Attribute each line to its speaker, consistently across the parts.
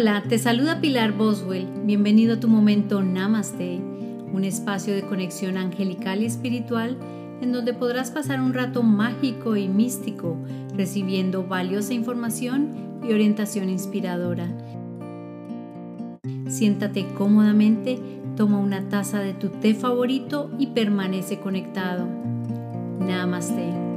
Speaker 1: Hola, te saluda Pilar Boswell. Bienvenido a tu momento Namaste, un espacio de conexión angelical y espiritual en donde podrás pasar un rato mágico y místico recibiendo valiosa información y orientación inspiradora. Siéntate cómodamente, toma una taza de tu té favorito y permanece conectado. Namaste.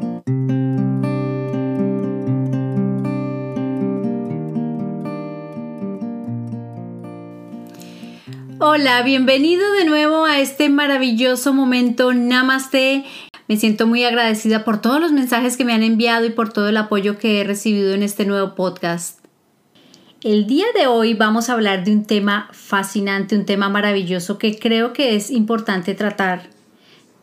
Speaker 1: Hola, bienvenido de nuevo a este maravilloso momento Namaste. Me siento muy agradecida por todos los mensajes que me han enviado y por todo el apoyo que he recibido en este nuevo podcast. El día de hoy vamos a hablar de un tema fascinante, un tema maravilloso que creo que es importante tratar.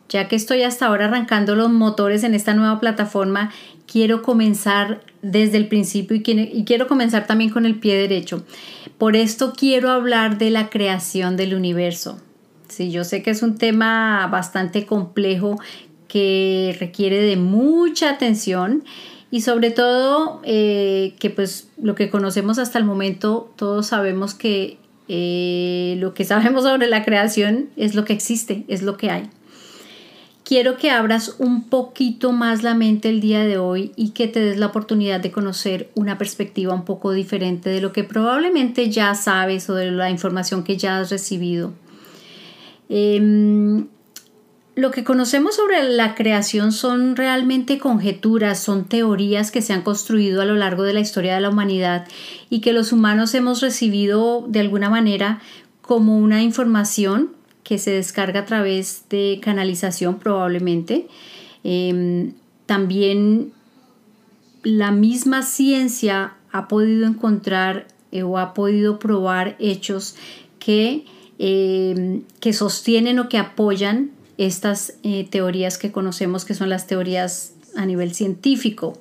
Speaker 1: Ya que estoy hasta ahora arrancando los motores en esta nueva plataforma, quiero comenzar desde el principio y quiero comenzar también con el pie derecho. Por esto quiero hablar de la creación del universo. Sí, yo sé que es un tema bastante complejo que requiere de mucha atención y sobre todo eh, que pues lo que conocemos hasta el momento todos sabemos que eh, lo que sabemos sobre la creación es lo que existe, es lo que hay quiero que abras un poquito más la mente el día de hoy y que te des la oportunidad de conocer una perspectiva un poco diferente de lo que probablemente ya sabes o de la información que ya has recibido. Em, lo que conocemos sobre la creación son realmente conjeturas, son teorías que se han construido a lo largo de la historia de la humanidad y que los humanos hemos recibido de alguna manera como una información que se descarga a través de canalización probablemente. Em, también la misma ciencia ha podido encontrar eh, o ha podido probar hechos que, em, que sostienen o que apoyan estas eh, teorías que conocemos que son las teorías a nivel científico.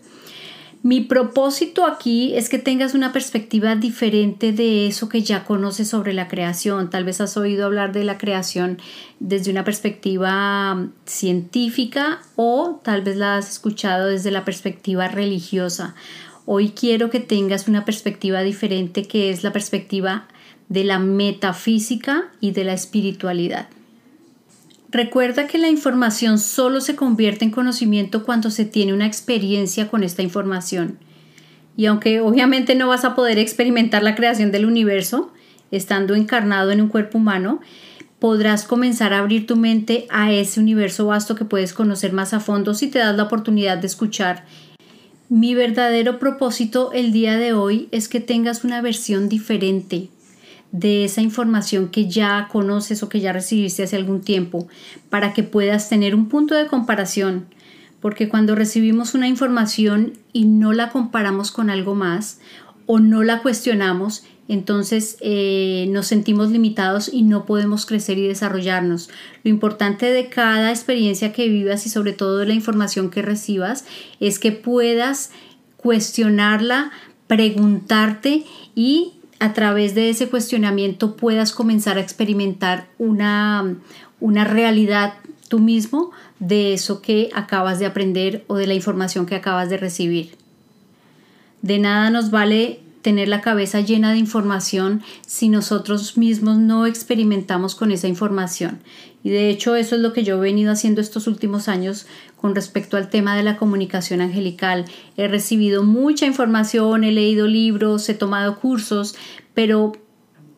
Speaker 1: Mi propósito aquí es que tengas una perspectiva diferente de eso que ya conoces sobre la creación. Tal vez has oído hablar de la creación desde una perspectiva mm, científica o tal vez la has escuchado desde la perspectiva religiosa. Hoy quiero que tengas una perspectiva diferente que es la perspectiva de la metafísica y de la espiritualidad. Recuerda que la información solo se convierte en conocimiento cuando se tiene una experiencia con esta información. Y aunque obviamente no vas a poder experimentar la creación del universo estando encarnado en un cuerpo humano, podrás comenzar a abrir tu mente a ese universo vasto que puedes conocer más a fondo si te das la oportunidad de escuchar. Mi verdadero propósito el día de hoy es que tengas una versión diferente, de esa información que ya conoces o que ya recibiste hace algún tiempo para que puedas tener un punto de comparación. Porque cuando recibimos una información y no la comparamos con algo más o no la cuestionamos, entonces eh, nos sentimos limitados y no podemos crecer y desarrollarnos. Lo importante de cada experiencia que vivas y sobre todo de la información que recibas es que puedas cuestionarla, preguntarte y a través de ese cuestionamiento puedas comenzar a experimentar una, una realidad tú mismo de eso que acabas de aprender o de la información que acabas de recibir. De nada nos vale tener la cabeza llena de información si nosotros mismos no experimentamos con esa información. Y de hecho eso es lo que yo he venido haciendo estos últimos años con respecto al tema de la comunicación angelical. He recibido mucha información, he leído libros, he tomado cursos, pero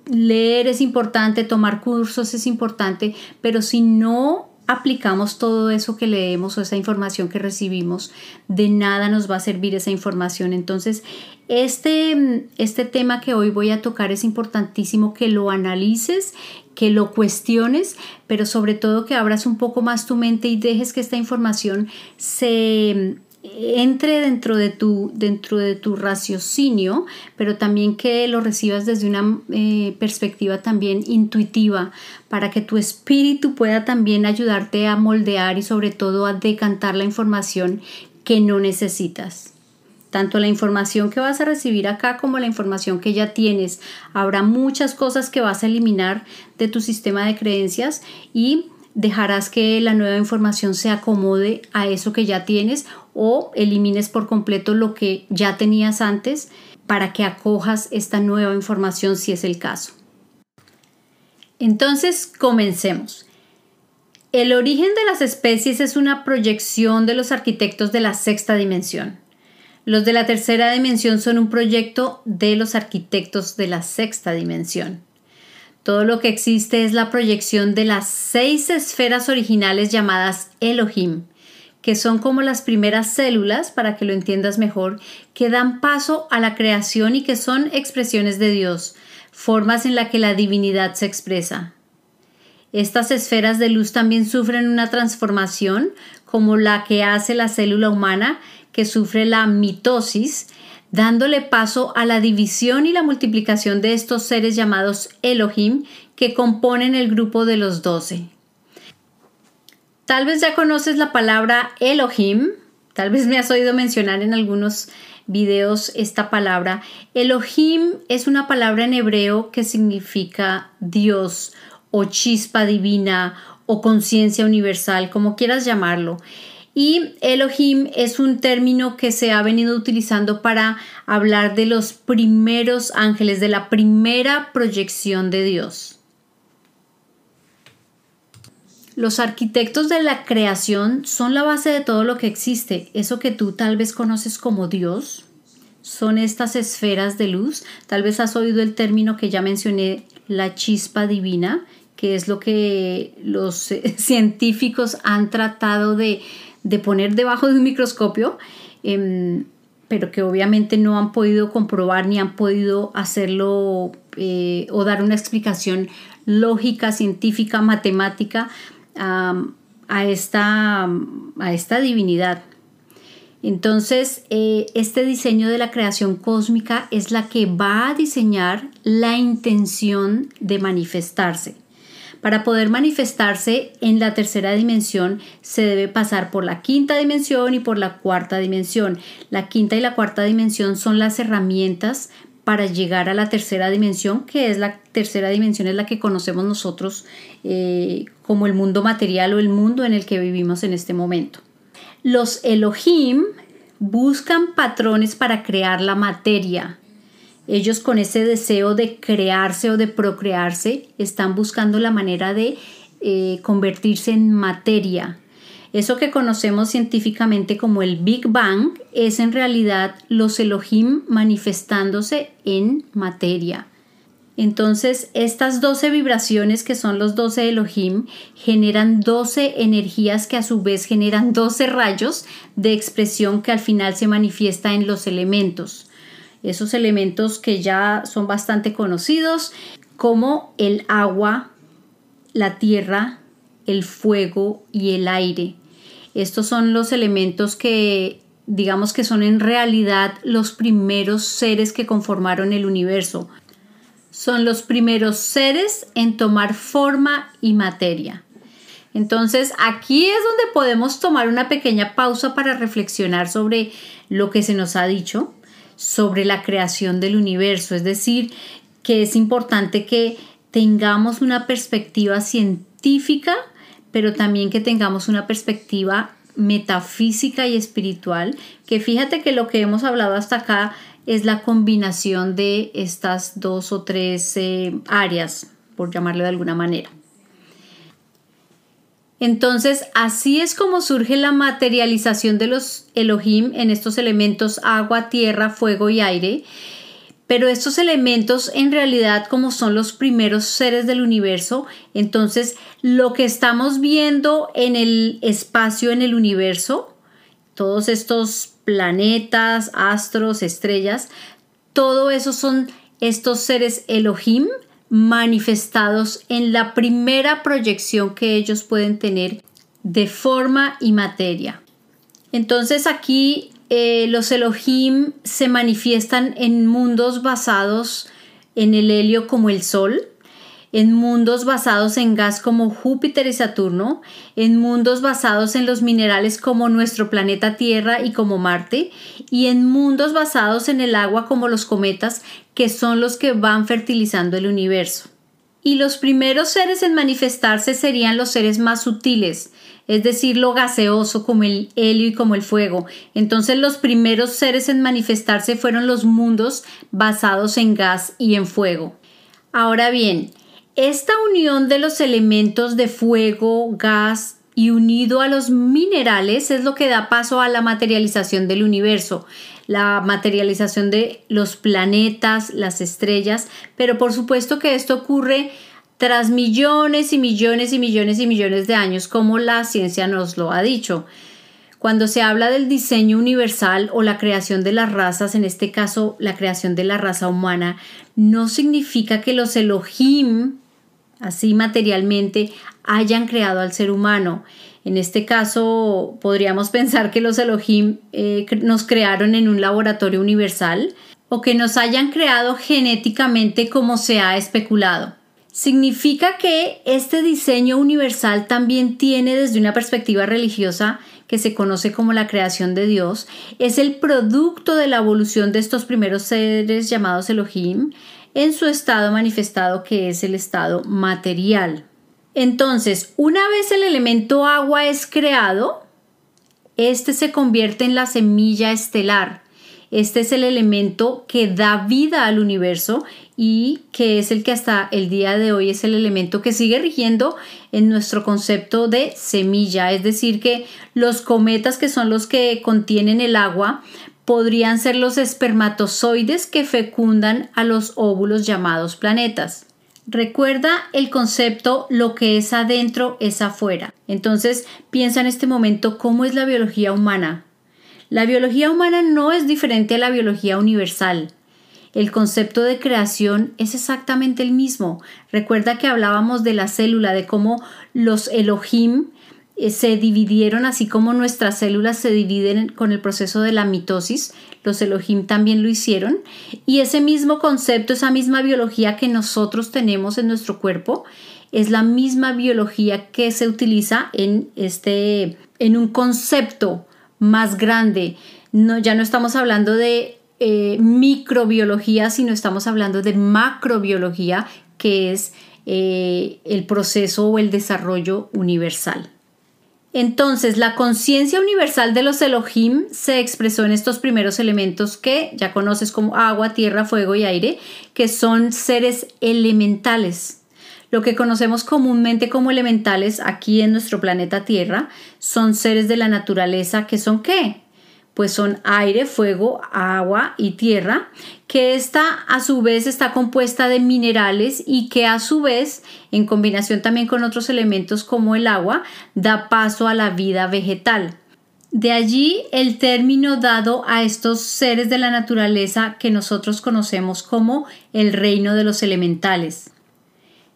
Speaker 1: leer es importante, tomar cursos es importante, pero si no aplicamos todo eso que leemos o esa información que recibimos, de nada nos va a servir esa información. Entonces, este, este tema que hoy voy a tocar es importantísimo que lo analices, que lo cuestiones, pero sobre todo que abras un poco más tu mente y dejes que esta información se entre dentro de tu, dentro de tu raciocinio, pero también que lo recibas desde una eh, perspectiva también intuitiva, para que tu espíritu pueda también ayudarte a moldear y sobre todo a decantar la información que no necesitas. Tanto la información que vas a recibir acá como la información que ya tienes. Habrá muchas cosas que vas a eliminar de tu sistema de creencias y dejarás que la nueva información se acomode a eso que ya tienes o elimines por completo lo que ya tenías antes, para que acojas esta nueva información si es el caso. Entonces, comencemos. El origen de las especies es una proyección de los arquitectos de la sexta dimensión. Los de la tercera dimensión son un proyecto de los arquitectos de la sexta dimensión. Todo lo que existe es la proyección de las seis esferas originales llamadas Elohim, que son como las primeras células, para que lo entiendas mejor, que dan paso a la creación y que son expresiones de Dios, formas en las que la divinidad se expresa. Estas esferas de luz también sufren una transformación, como la que hace la célula humana, que sufre la mitosis, dándole paso a la división y la multiplicación de estos seres llamados Elohim que componen el grupo de los doce. Tal vez ya conoces la palabra Elohim, tal vez me has oído mencionar en algunos videos esta palabra. Elohim es una palabra en hebreo que significa Dios o chispa divina o conciencia universal, como quieras llamarlo. Y Elohim es un término que se ha venido utilizando para hablar de los primeros ángeles, de la primera proyección de Dios. Los arquitectos de la creación son la base de todo lo que existe. Eso que tú tal vez conoces como Dios son estas esferas de luz. Tal vez has oído el término que ya mencioné, la chispa divina, que es lo que los científicos han tratado de de poner debajo de un microscopio, em, pero que obviamente no han podido comprobar ni han podido hacerlo eh, o dar una explicación lógica, científica, matemática a, esta, a esta divinidad. Entonces, eh, este diseño de la creación cósmica es la que va a diseñar la intención de manifestarse. Para poder manifestarse en la tercera dimensión se debe pasar por la quinta dimensión y por la cuarta dimensión. La quinta y la cuarta dimensión son las herramientas para llegar a la tercera dimensión, que es la tercera dimensión, es la que conocemos nosotros eh, como el mundo material o el mundo en el que vivimos en este momento. Los Elohim buscan patrones para crear la materia, ellos con ese deseo de crearse o de procrearse están buscando la manera de eh, convertirse en materia. Eso que conocemos científicamente como el Big Bang es en realidad los Elohim manifestándose en materia. Entonces, estas 12 vibraciones que son los 12 Elohim generan 12 energías que a su vez generan 12 rayos de expresión que al final se manifiesta en los elementos esos elementos que ya son bastante conocidos, como el agua, la tierra, el fuego y el aire. Estos son los elementos que digamos que son en realidad los primeros seres que conformaron el universo. Son los primeros seres en tomar forma y materia. Entonces aquí es donde podemos tomar una pequeña pausa para reflexionar sobre lo que se nos ha dicho sobre la creación del universo, es decir, que es importante que tengamos una perspectiva científica, pero también que tengamos una perspectiva metafísica y espiritual, que fíjate que lo que hemos hablado hasta acá es la combinación de estas dos o tres eh, áreas, por llamarlo de alguna manera. Entonces, así es como surge la materialización de los Elohim en estos elementos agua, tierra, fuego y aire. Pero estos elementos en realidad como son los primeros seres del universo, entonces lo que estamos viendo en el espacio, en el universo, todos estos planetas, astros, estrellas, todo eso son estos seres Elohim manifestados en la primera proyección que ellos pueden tener de forma y materia. Entonces aquí eh, los Elohim se manifiestan en mundos basados en el helio como el Sol, en mundos basados en gas como Júpiter y Saturno, en mundos basados en los minerales como nuestro planeta Tierra y como Marte, y en mundos basados en el agua como los cometas, que son los que van fertilizando el universo. Y los primeros seres en manifestarse serían los seres más sutiles, es decir, lo gaseoso como el helio y como el fuego. Entonces los primeros seres en manifestarse fueron los mundos basados en gas y en fuego. Ahora bien, esta unión de los elementos de fuego, gas y unido a los minerales es lo que da paso a la materialización del universo, la materialización de los planetas, las estrellas, pero por supuesto que esto ocurre tras millones y millones y millones y millones de años, como la ciencia nos lo ha dicho. Cuando se habla del diseño universal o la creación de las razas, en este caso la creación de la raza humana, no significa que los Elohim, así materialmente, hayan creado al ser humano. En este caso, podríamos pensar que los Elohim eh, nos crearon en un laboratorio universal o que nos hayan creado genéticamente como se ha especulado. Significa que este diseño universal también tiene desde una perspectiva religiosa que se conoce como la creación de Dios, es el producto de la evolución de estos primeros seres llamados Elohim en su estado manifestado que es el estado material. Entonces, una vez el elemento agua es creado, este se convierte en la semilla estelar. Este es el elemento que da vida al universo y que es el que hasta el día de hoy es el elemento que sigue rigiendo en nuestro concepto de semilla, es decir, que los cometas que son los que contienen el agua podrían ser los espermatozoides que fecundan a los óvulos llamados planetas. Recuerda el concepto lo que es adentro es afuera. Entonces piensa en este momento cómo es la biología humana. La biología humana no es diferente a la biología universal. El concepto de creación es exactamente el mismo. Recuerda que hablábamos de la célula, de cómo los Elohim eh, se dividieron así como nuestras células se dividen con el proceso de la mitosis. Los Elohim también lo hicieron. Y ese mismo concepto, esa misma biología que nosotros tenemos en nuestro cuerpo, es la misma biología que se utiliza en, este, en un concepto más grande. No, ya no estamos hablando de eh, microbiología, sino estamos hablando de macrobiología, que es eh, el proceso o el desarrollo universal. Entonces, la conciencia universal de los Elohim se expresó en estos primeros elementos que ya conoces como agua, tierra, fuego y aire, que son seres elementales. Lo que conocemos comúnmente como elementales aquí en nuestro planeta Tierra son seres de la naturaleza que son qué? pues son aire, fuego, agua y tierra, que esta a su vez está compuesta de minerales y que a su vez, en combinación también con otros elementos como el agua, da paso a la vida vegetal. De allí el término dado a estos seres de la naturaleza que nosotros conocemos como el reino de los elementales.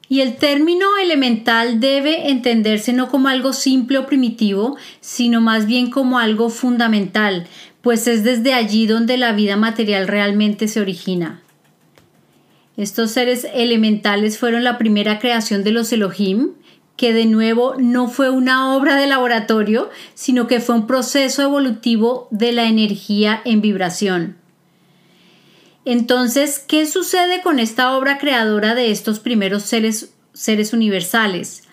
Speaker 1: Y el término elemental debe entenderse no como algo simple o primitivo, sino más bien como algo fundamental, pues es desde allí donde la vida material realmente se origina. Estos seres elementales fueron la primera creación de los Elohim, que de nuevo no fue una obra de laboratorio, sino que fue un proceso evolutivo de la energía en vibración. Entonces, ¿qué sucede con esta obra creadora de estos primeros seres, seres universales?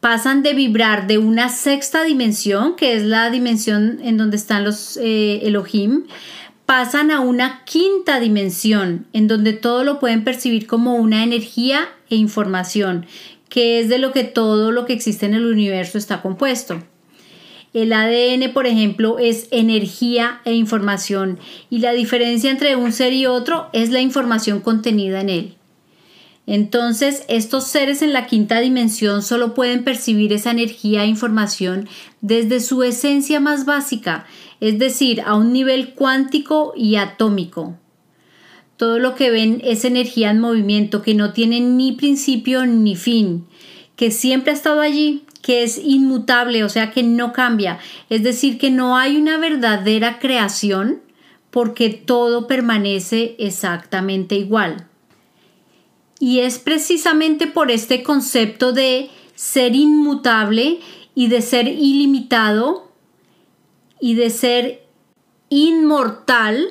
Speaker 1: Pasan de vibrar de una sexta dimensión, que es la dimensión en donde están los eh, Elohim, pasan a una quinta dimensión, en donde todo lo pueden percibir como una energía e información, que es de lo que todo lo que existe en el universo está compuesto. El ADN, por ejemplo, es energía e información y la diferencia entre un ser y otro es la información contenida en él. Entonces, estos seres en la quinta dimensión solo pueden percibir esa energía e información desde su esencia más básica, es decir, a un nivel cuántico y atómico. Todo lo que ven es energía en movimiento que no tiene ni principio ni fin, que siempre ha estado allí que es inmutable, o sea que no cambia. Es decir, que no hay una verdadera creación porque todo permanece exactamente igual. Y es precisamente por este concepto de ser inmutable y de ser ilimitado y de ser inmortal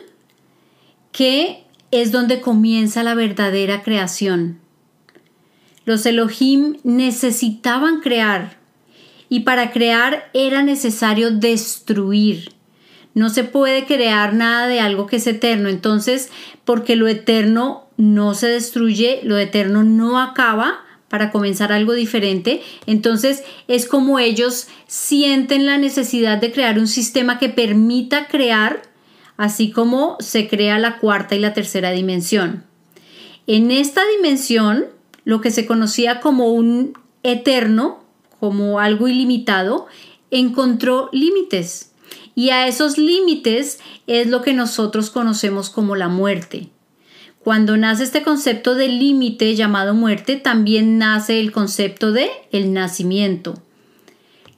Speaker 1: que es donde comienza la verdadera creación. Los Elohim necesitaban crear y para crear era necesario destruir. No se puede crear nada de algo que es eterno. Entonces, porque lo eterno no se destruye, lo eterno no acaba para comenzar algo diferente. Entonces, es como ellos sienten la necesidad de crear un sistema que permita crear, así como se crea la cuarta y la tercera dimensión. En esta dimensión, lo que se conocía como un eterno, como algo ilimitado, encontró límites. Y a esos límites es lo que nosotros conocemos como la muerte. Cuando nace este concepto de límite llamado muerte, también nace el concepto de el nacimiento.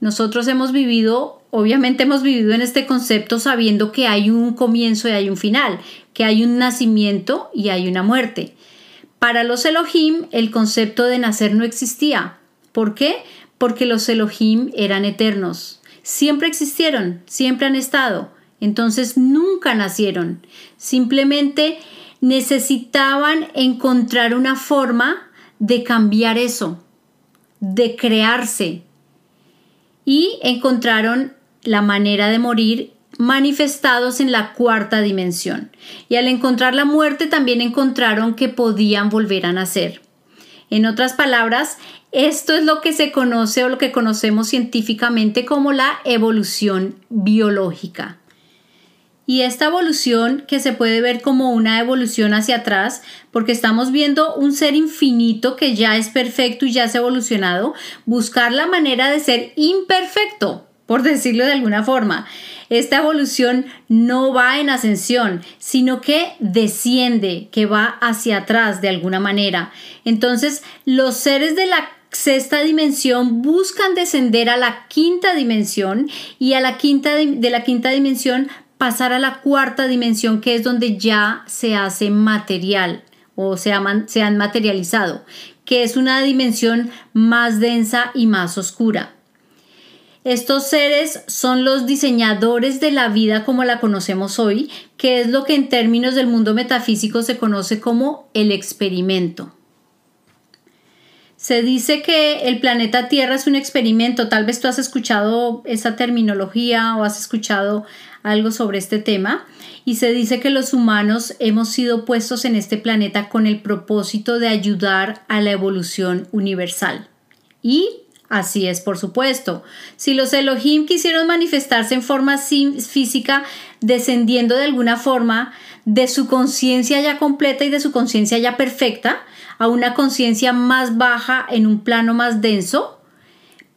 Speaker 1: Nosotros hemos vivido, obviamente hemos vivido en este concepto sabiendo que hay un comienzo y hay un final, que hay un nacimiento y hay una muerte. Para los Elohim el concepto de nacer no existía. ¿Por qué? Porque los Elohim eran eternos. Siempre existieron, siempre han estado. Entonces nunca nacieron. Simplemente necesitaban encontrar una forma de cambiar eso, de crearse. Y encontraron la manera de morir manifestados en la cuarta dimensión. Y al encontrar la muerte también encontraron que podían volver a nacer. En otras palabras, esto es lo que se conoce o lo que conocemos científicamente como la evolución biológica. Y esta evolución que se puede ver como una evolución hacia atrás, porque estamos viendo un ser infinito que ya es perfecto y ya se ha evolucionado, buscar la manera de ser imperfecto, por decirlo de alguna forma. Esta evolución no va en ascensión, sino que desciende, que va hacia atrás de alguna manera. Entonces, los seres de la sexta dimensión buscan descender a la quinta dimensión y a la quinta de la quinta dimensión pasar a la cuarta dimensión que es donde ya se hace material o se, se han materializado, que es una dimensión más densa y más oscura. Estos seres son los diseñadores de la vida como la conocemos hoy, que es lo que en términos del mundo metafísico se conoce como el experimento. Se dice que el planeta Tierra es un experimento, tal vez tú has escuchado esa terminología o has escuchado algo sobre este tema, y se dice que los humanos hemos sido puestos en este planeta con el propósito de ayudar a la evolución universal. Y Así es, por supuesto. Si los Elohim quisieron manifestarse en forma física, descendiendo de alguna forma de su conciencia ya completa y de su conciencia ya perfecta a una conciencia más baja en un plano más denso,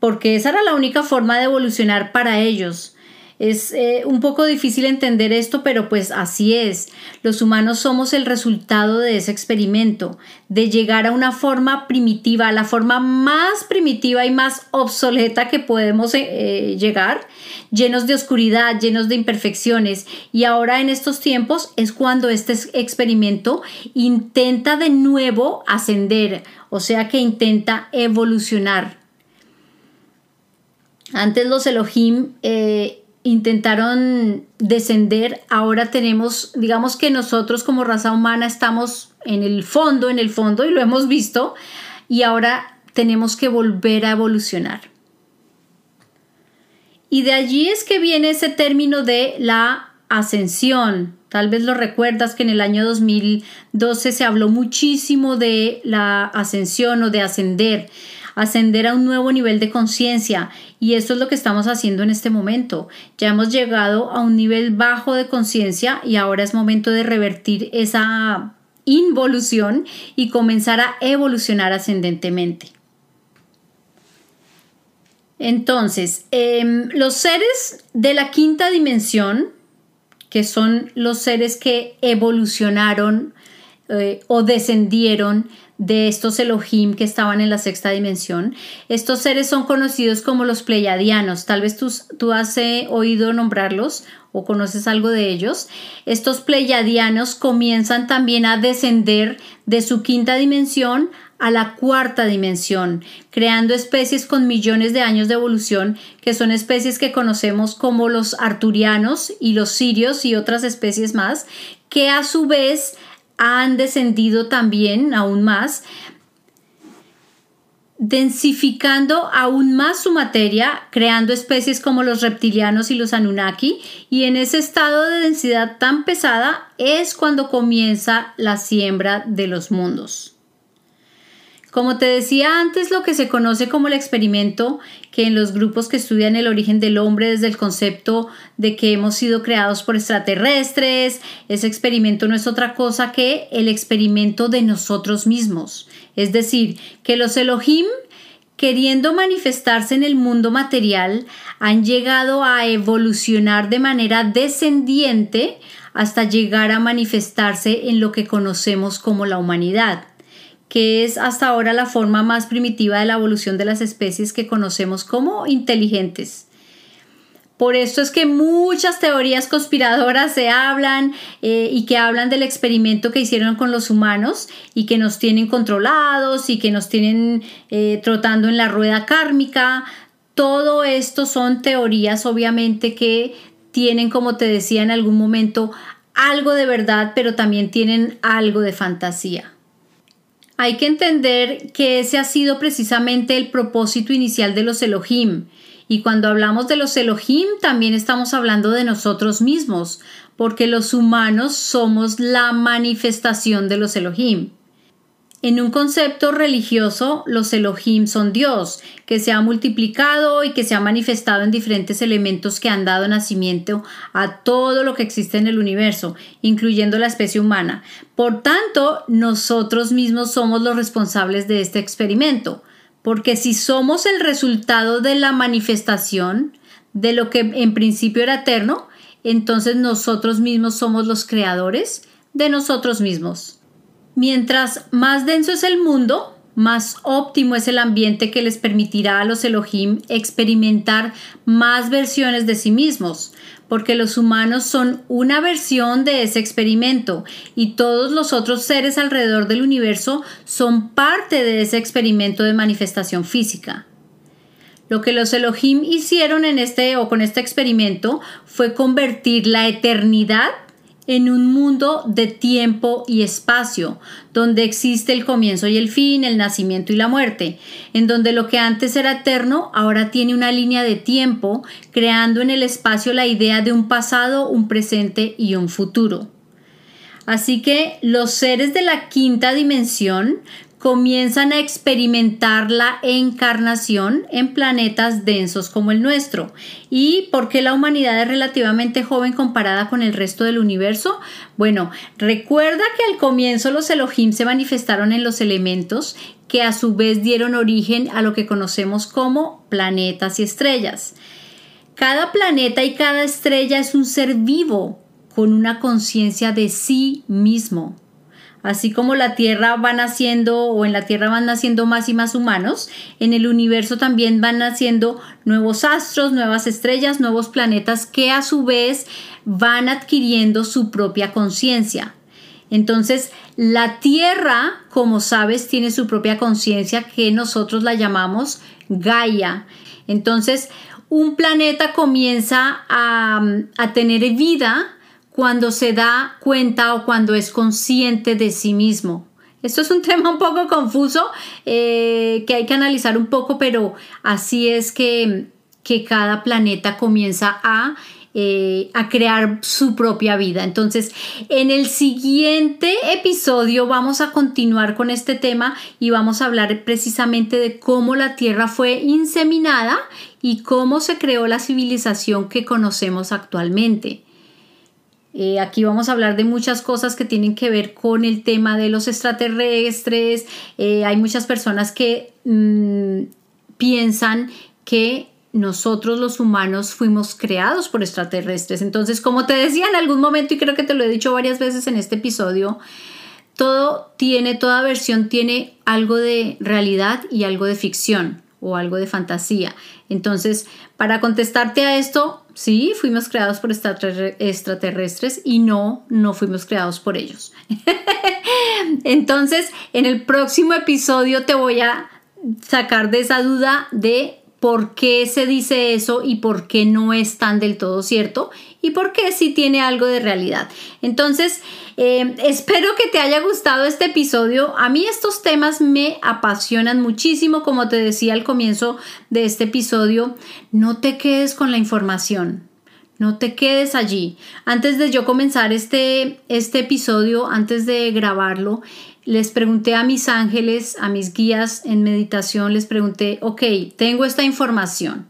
Speaker 1: porque esa era la única forma de evolucionar para ellos. Es eh, un poco difícil entender esto, pero pues así es. Los humanos somos el resultado de ese experimento, de llegar a una forma primitiva, a la forma más primitiva y más obsoleta que podemos eh, eh, llegar, llenos de oscuridad, llenos de imperfecciones. Y ahora en estos tiempos es cuando este experimento intenta de nuevo ascender, o sea que intenta evolucionar. Antes los Elohim intentaron descender, ahora tenemos, digamos que nosotros como raza humana estamos en el fondo, en el fondo, y lo hemos visto, y ahora tenemos que volver a evolucionar. Y de allí es que viene ese término de la ascensión. Tal vez lo recuerdas que en el año 2012 se habló muchísimo de la ascensión o de ascender ascender a un nuevo nivel de conciencia y esto es lo que estamos haciendo en este momento. Ya hemos llegado a un nivel bajo de conciencia y ahora es momento de revertir esa involución y comenzar a evolucionar ascendentemente. Entonces, em, los seres de la quinta dimensión, que son los seres que evolucionaron eh, o descendieron de estos Elohim que estaban en la sexta dimensión. Estos seres son conocidos como los pleiadianos. Tal vez tú, tú has eh, oído nombrarlos o conoces algo de ellos. Estos pleiadianos comienzan también a descender de su quinta dimensión a la cuarta dimensión, creando especies con millones de años de evolución, que son especies que conocemos como los arturianos y los sirios y otras especies más, que a su vez han descendido también aún más densificando aún más su materia, creando especies como los reptilianos y los Anunnaki, y en ese estado de densidad tan pesada es cuando comienza la siembra de los mundos. Como te decía antes, lo que se conoce como el experimento, que en los grupos que estudian el origen del hombre desde el concepto de que hemos sido creados por extraterrestres, ese experimento no es otra cosa que el experimento de nosotros mismos. Es decir, que los Elohim, queriendo manifestarse en el mundo material, han llegado a evolucionar de manera descendiente hasta llegar a manifestarse en lo que conocemos como la humanidad que es hasta ahora la forma más primitiva de la evolución de las especies que conocemos como inteligentes. Por esto es que muchas teorías conspiradoras se hablan eh, y que hablan del experimento que hicieron con los humanos y que nos tienen controlados y que nos tienen eh, trotando en la rueda kármica. Todo esto son teorías obviamente que tienen, como te decía en algún momento, algo de verdad, pero también tienen algo de fantasía. Hay que entender que ese ha sido precisamente el propósito inicial de los Elohim. Y cuando hablamos de los Elohim, también estamos hablando de nosotros mismos, porque los humanos somos la manifestación de los Elohim. En un concepto religioso, los Elohim son Dios, que se ha multiplicado y que se ha manifestado en diferentes elementos que han dado nacimiento a todo lo que existe en el universo, incluyendo la especie humana. Por tanto, nosotros mismos somos los responsables de este experimento, porque si somos el resultado de la manifestación de lo que en principio era eterno, entonces nosotros mismos somos los creadores de nosotros mismos. Mientras más denso es el mundo, más óptimo es el ambiente que les permitirá a los Elohim experimentar más versiones de sí mismos, porque los humanos son una versión de ese experimento y todos los otros seres alrededor del universo son parte de ese experimento de manifestación física. Lo que los Elohim hicieron en este o con este experimento fue convertir la eternidad en un mundo de tiempo y espacio, donde existe el comienzo y el fin, el nacimiento y la muerte, en donde lo que antes era eterno ahora tiene una línea de tiempo, creando en el espacio la idea de un pasado, un presente y un futuro. Así que los seres de la quinta dimensión comienzan a experimentar la encarnación en planetas densos como el nuestro. ¿Y por qué la humanidad es relativamente joven comparada con el resto del universo? Bueno, recuerda que al comienzo los Elohim se manifestaron en los elementos que a su vez dieron origen a lo que conocemos como planetas y estrellas. Cada planeta y cada estrella es un ser vivo con una conciencia de sí mismo. Así como la Tierra va naciendo o en la Tierra van naciendo más y más humanos, en el universo también van naciendo nuevos astros, nuevas estrellas, nuevos planetas que a su vez van adquiriendo su propia conciencia. Entonces, la Tierra, como sabes, tiene su propia conciencia que nosotros la llamamos Gaia. Entonces, un planeta comienza a, a tener vida cuando se da cuenta o cuando es consciente de sí mismo. Esto es un tema un poco confuso eh, que hay que analizar un poco, pero así es que, que cada planeta comienza a, eh, a crear su propia vida. Entonces, en el siguiente episodio vamos a continuar con este tema y vamos a hablar precisamente de cómo la Tierra fue inseminada y cómo se creó la civilización que conocemos actualmente. Eh, aquí vamos a hablar de muchas cosas que tienen que ver con el tema de los extraterrestres. Eh, hay muchas personas que mm, piensan que nosotros los humanos fuimos creados por extraterrestres. Entonces, como te decía en algún momento, y creo que te lo he dicho varias veces en este episodio, todo tiene, toda versión tiene algo de realidad y algo de ficción o algo de fantasía. Entonces, para contestarte a esto, sí, fuimos creados por extraterrestres y no, no fuimos creados por ellos. Entonces, en el próximo episodio te voy a sacar de esa duda de por qué se dice eso y por qué no es tan del todo cierto y por qué sí tiene algo de realidad. Entonces, eh, espero que te haya gustado este episodio. A mí estos temas me apasionan muchísimo, como te decía al comienzo de este episodio. No te quedes con la información. No te quedes allí. Antes de yo comenzar este, este episodio, antes de grabarlo, les pregunté a mis ángeles, a mis guías en meditación, les pregunté, ok, tengo esta información.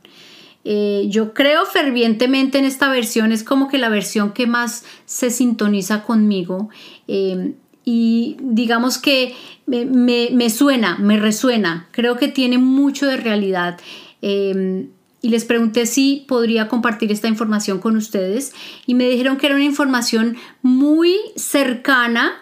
Speaker 1: Eh, yo creo fervientemente en esta versión, es como que la versión que más se sintoniza conmigo eh, y digamos que me, suena, me resuena, creo que tiene mucho de realidad. Eh, y les pregunté si podría compartir esta información con ustedes y me dijeron que era una información muy cercana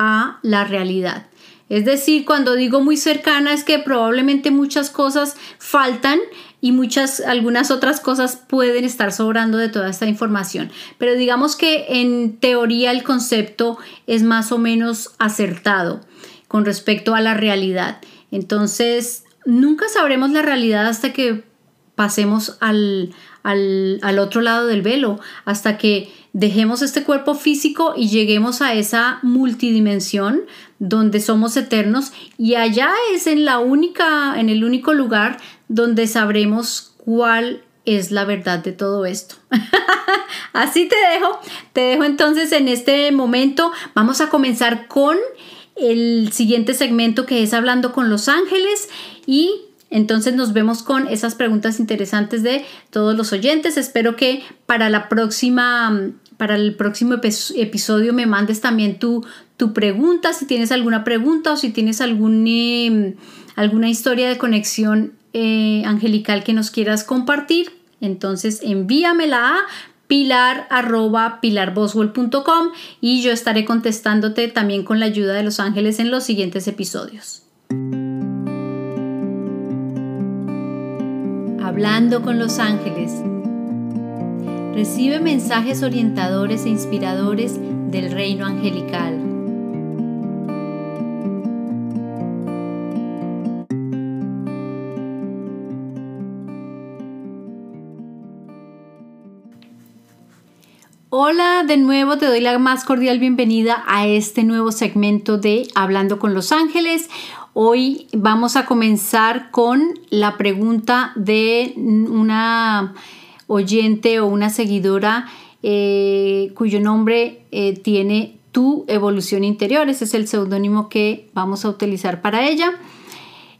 Speaker 1: a la realidad. Es decir, cuando digo muy cercana es que probablemente muchas cosas faltan y muchas, algunas otras cosas pueden estar sobrando de toda esta información. Pero digamos que en teoría el concepto es más o menos acertado con respecto a la realidad. Entonces, nunca sabremos la realidad hasta que pasemos al, al, otro lado del velo, hasta que dejemos este cuerpo físico y lleguemos a esa multidimensión donde somos eternos y allá es en la única en el único lugar donde sabremos cuál es la verdad de todo esto. Así te dejo, te dejo entonces en este momento. Vamos a comenzar con el siguiente segmento que es hablando con los ángeles y entonces nos vemos con esas preguntas interesantes de todos los oyentes. Espero que para la próxima, para el próximo episodio me mandes también tu, tu pregunta, si tienes alguna pregunta o si tienes em, alguna historia de conexión eh, angelical que nos quieras compartir. Entonces envíamela a pilar y yo estaré contestándote también con la ayuda de los ángeles en los siguientes episodios. Hablando con los ángeles. Recibe mensajes orientadores e inspiradores del reino angelical. Hola, de nuevo te doy la más cordial bienvenida a este nuevo segmento de Hablando con los Ángeles. Hoy vamos a comenzar con la pregunta de una oyente o una seguidora eh, cuyo nombre eh, tiene Tu Evolución Interior. Ese es el seudónimo que vamos a utilizar para ella.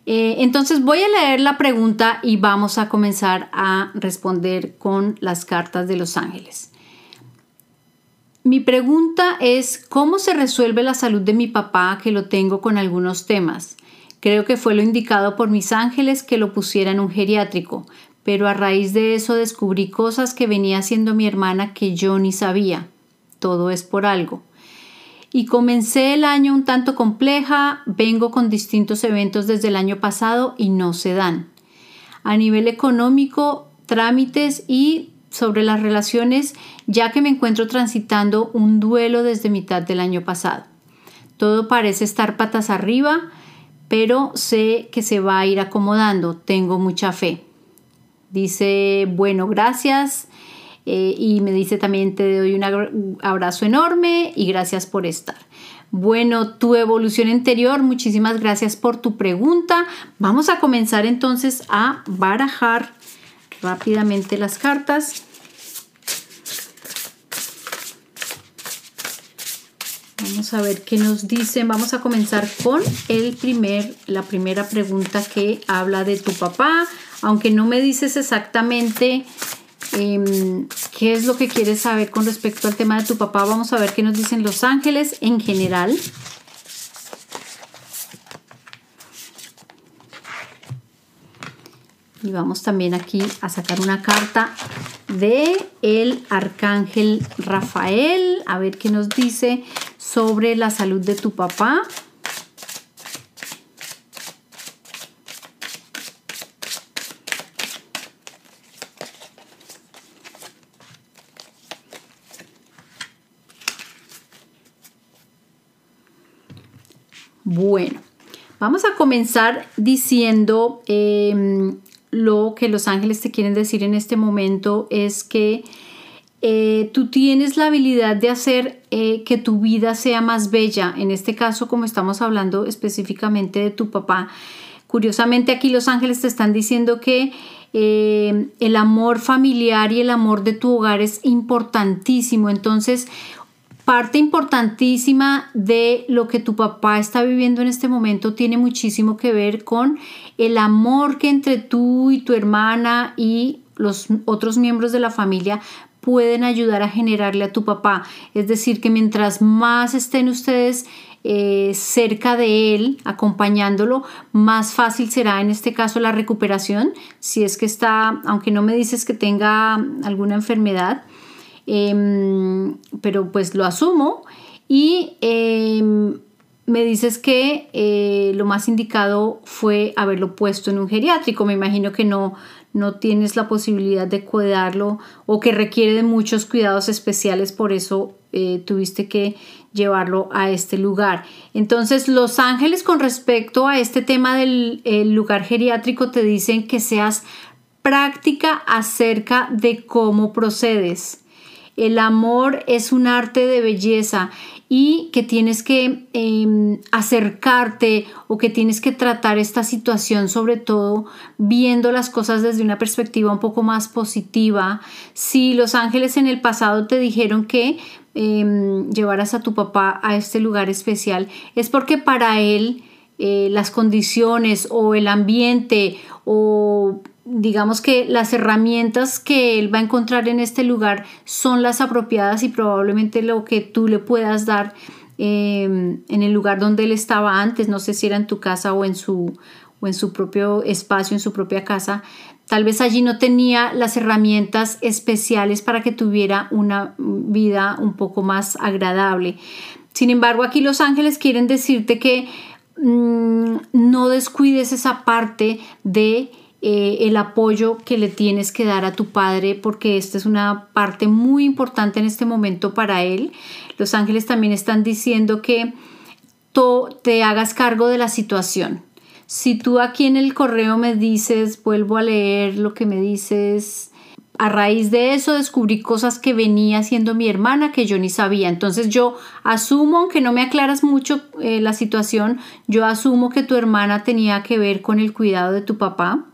Speaker 1: Eh, entonces voy a leer la pregunta y vamos a comenzar a responder con las cartas de los ángeles. Mi pregunta es, ¿cómo se resuelve la salud de mi papá que lo tengo con algunos temas? Creo que fue lo indicado por mis ángeles que lo pusiera en un geriátrico, pero a raíz de eso descubrí cosas que venía haciendo mi hermana que yo ni sabía. Todo es por algo. Y comencé el año un tanto compleja, vengo con distintos eventos desde el año pasado y no se dan. A nivel económico, trámites y sobre las relaciones, ya que me encuentro transitando un duelo desde mitad del año pasado. Todo parece estar patas arriba, pero sé que se va a ir acomodando, tengo mucha fe. Dice, bueno, gracias. Eh, y me dice también, te doy un abrazo enorme y gracias por estar. Bueno, tu evolución interior, muchísimas gracias por tu pregunta. Vamos a comenzar entonces a barajar rápidamente las cartas. Vamos a ver qué nos dicen. Vamos a comenzar con el primer, la primera pregunta que habla de tu papá. Aunque no me dices exactamente em, qué es lo que quieres saber con respecto al tema de tu papá, vamos a ver qué nos dicen los ángeles en general. Y vamos también aquí a sacar una carta de el arcángel Rafael, a ver qué nos dice sobre la salud de tu papá. Bueno, vamos a comenzar diciendo em, lo que los ángeles te quieren decir en este momento es que eh, tú tienes la habilidad de hacer eh, que tu vida sea más bella. En este caso, como estamos hablando específicamente de tu papá, curiosamente aquí los ángeles te están diciendo que eh, el amor familiar y el amor de tu hogar es importantísimo. Entonces, parte importantísima de lo que tu papá está viviendo en este momento tiene muchísimo que ver con el amor que entre tú y tu hermana y los otros miembros de la familia pueden ayudar a generarle a tu papá. Es decir, que mientras más estén ustedes eh, cerca de él, acompañándolo, más fácil será en este caso la recuperación, si es que está, aunque no me dices que tenga alguna enfermedad, em, pero pues lo asumo y em, me dices que eh, lo más indicado fue haberlo puesto en un geriátrico, me imagino que no no tienes la posibilidad de cuidarlo o que requiere de muchos cuidados especiales, por eso eh, tuviste que llevarlo a este lugar. Entonces, los ángeles con respecto a este tema del lugar geriátrico te dicen que seas práctica acerca de cómo procedes. El amor es un arte de belleza y que tienes que em, acercarte o que tienes que tratar esta situación sobre todo viendo las cosas desde una perspectiva un poco más positiva. Si los ángeles en el pasado te dijeron que em, llevaras a tu papá a este lugar especial, es porque para él eh, las condiciones o el ambiente o digamos que las herramientas que él va a encontrar en este lugar son las apropiadas y probablemente lo que tú le puedas dar em, en el lugar donde él estaba antes, no sé si era en tu casa o en su o en su propio espacio, en su propia casa, tal vez allí no tenía las herramientas especiales para que tuviera una vida un poco más agradable. Sin embargo, aquí los ángeles quieren decirte que mm, no descuides esa parte de eh, el apoyo que le tienes que dar a tu padre porque esta es una parte muy importante en este momento para él. Los ángeles también están diciendo que te hagas cargo de la situación. Si tú aquí en el correo me dices, vuelvo a leer lo que me dices, a raíz de eso descubrí cosas que venía haciendo mi hermana que yo ni sabía. Entonces yo asumo, aunque no me aclaras mucho eh, la situación, yo asumo que tu hermana tenía que ver con el cuidado de tu papá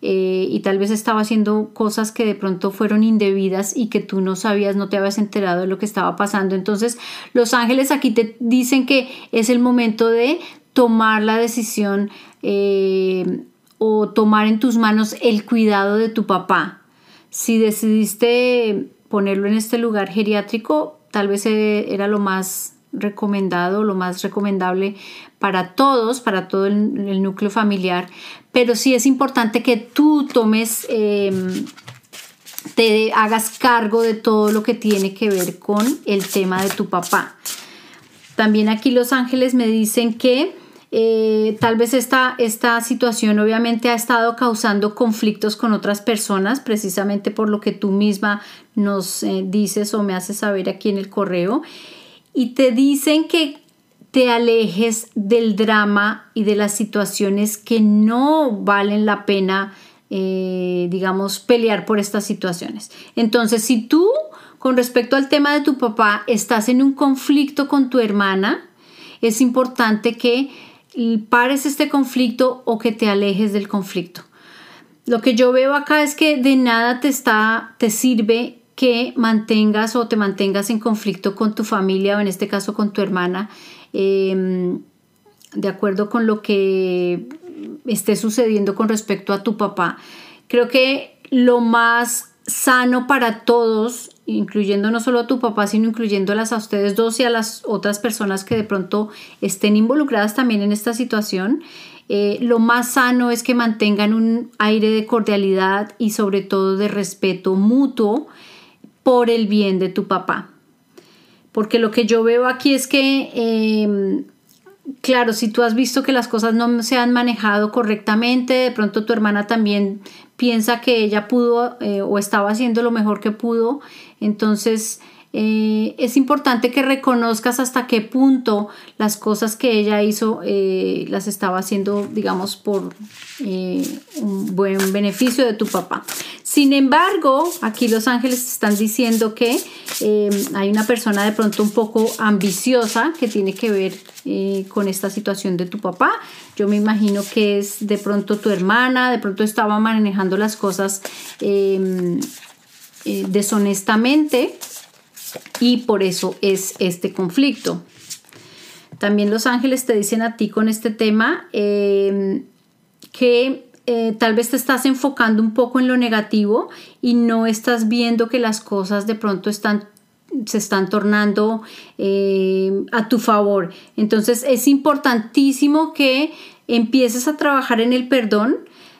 Speaker 1: eh, y tal vez estaba haciendo cosas que de pronto fueron indebidas y que tú no sabías, no te habías enterado de lo que estaba pasando. Entonces los ángeles aquí te dicen que es el momento de tomar la decisión eh, o tomar en tus manos el cuidado de tu papá. Si decidiste ponerlo en este lugar geriátrico, tal vez eh, era lo más recomendado, lo más recomendable para todos, para todo el, núcleo familiar, pero sí es importante que tú tomes, em, te hagas cargo de todo lo que tiene que ver con el tema de tu papá. También aquí los ángeles me dicen que eh, tal vez esta, esta situación obviamente ha estado causando conflictos con otras personas, precisamente por lo que tú misma nos eh, dices o me haces saber aquí en el correo y te dicen que te alejes del drama y de las situaciones que no valen la pena, eh, digamos, pelear por estas situaciones. Entonces, si tú, con respecto al tema de tu papá, estás en un conflicto con tu hermana, es importante que pares este conflicto o que te alejes del conflicto. Lo que yo veo acá es que de nada te está, te sirve que mantengas o te mantengas en conflicto con tu familia o en este caso con tu hermana, em, de acuerdo con lo que esté sucediendo con respecto a tu papá. Creo que lo más sano para todos, incluyendo no solo a tu papá, sino incluyéndolas a ustedes dos y a las otras personas que de pronto estén involucradas también en esta situación, eh, lo más sano es que mantengan un aire de cordialidad y sobre todo de respeto mutuo por el bien de tu papá. Porque lo que yo veo aquí es que, em, claro, si tú has visto que las cosas no se han manejado correctamente, de pronto tu hermana también piensa que ella pudo eh, o estaba haciendo lo mejor que pudo, entonces eh, es importante que reconozcas hasta qué punto las cosas que ella hizo eh, las estaba haciendo, digamos, por eh, un buen beneficio de tu papá. Sin embargo, aquí los ángeles están diciendo que hay una persona de pronto un poco ambiciosa que tiene que ver con esta situación de tu papá. Yo me imagino que es de pronto tu hermana, de pronto estaba manejando las cosas deshonestamente y por eso es este conflicto. También los ángeles te dicen a ti con este tema eh, que eh, tal vez te estás enfocando un poco en lo negativo y no estás viendo que las cosas de pronto están se están tornando eh, a tu favor. Entonces es importantísimo que empieces a trabajar en el perdón,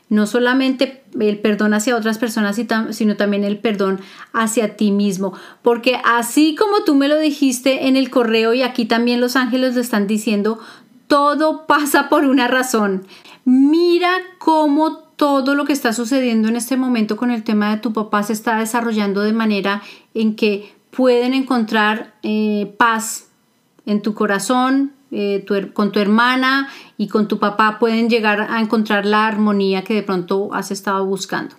Speaker 1: no solamente el perdón hacia otras personas, sino también el perdón hacia ti mismo. Porque así como tú me lo dijiste en el correo y aquí también los ángeles lo están diciendo, todo pasa por una razón. Mira cómo todo lo que está sucediendo en este momento con el tema de tu papá se está desarrollando de manera en que pueden encontrar eh, paz en tu corazón, eh, con tu hermana y con tu papá pueden llegar a encontrar la armonía que de pronto has estado buscando.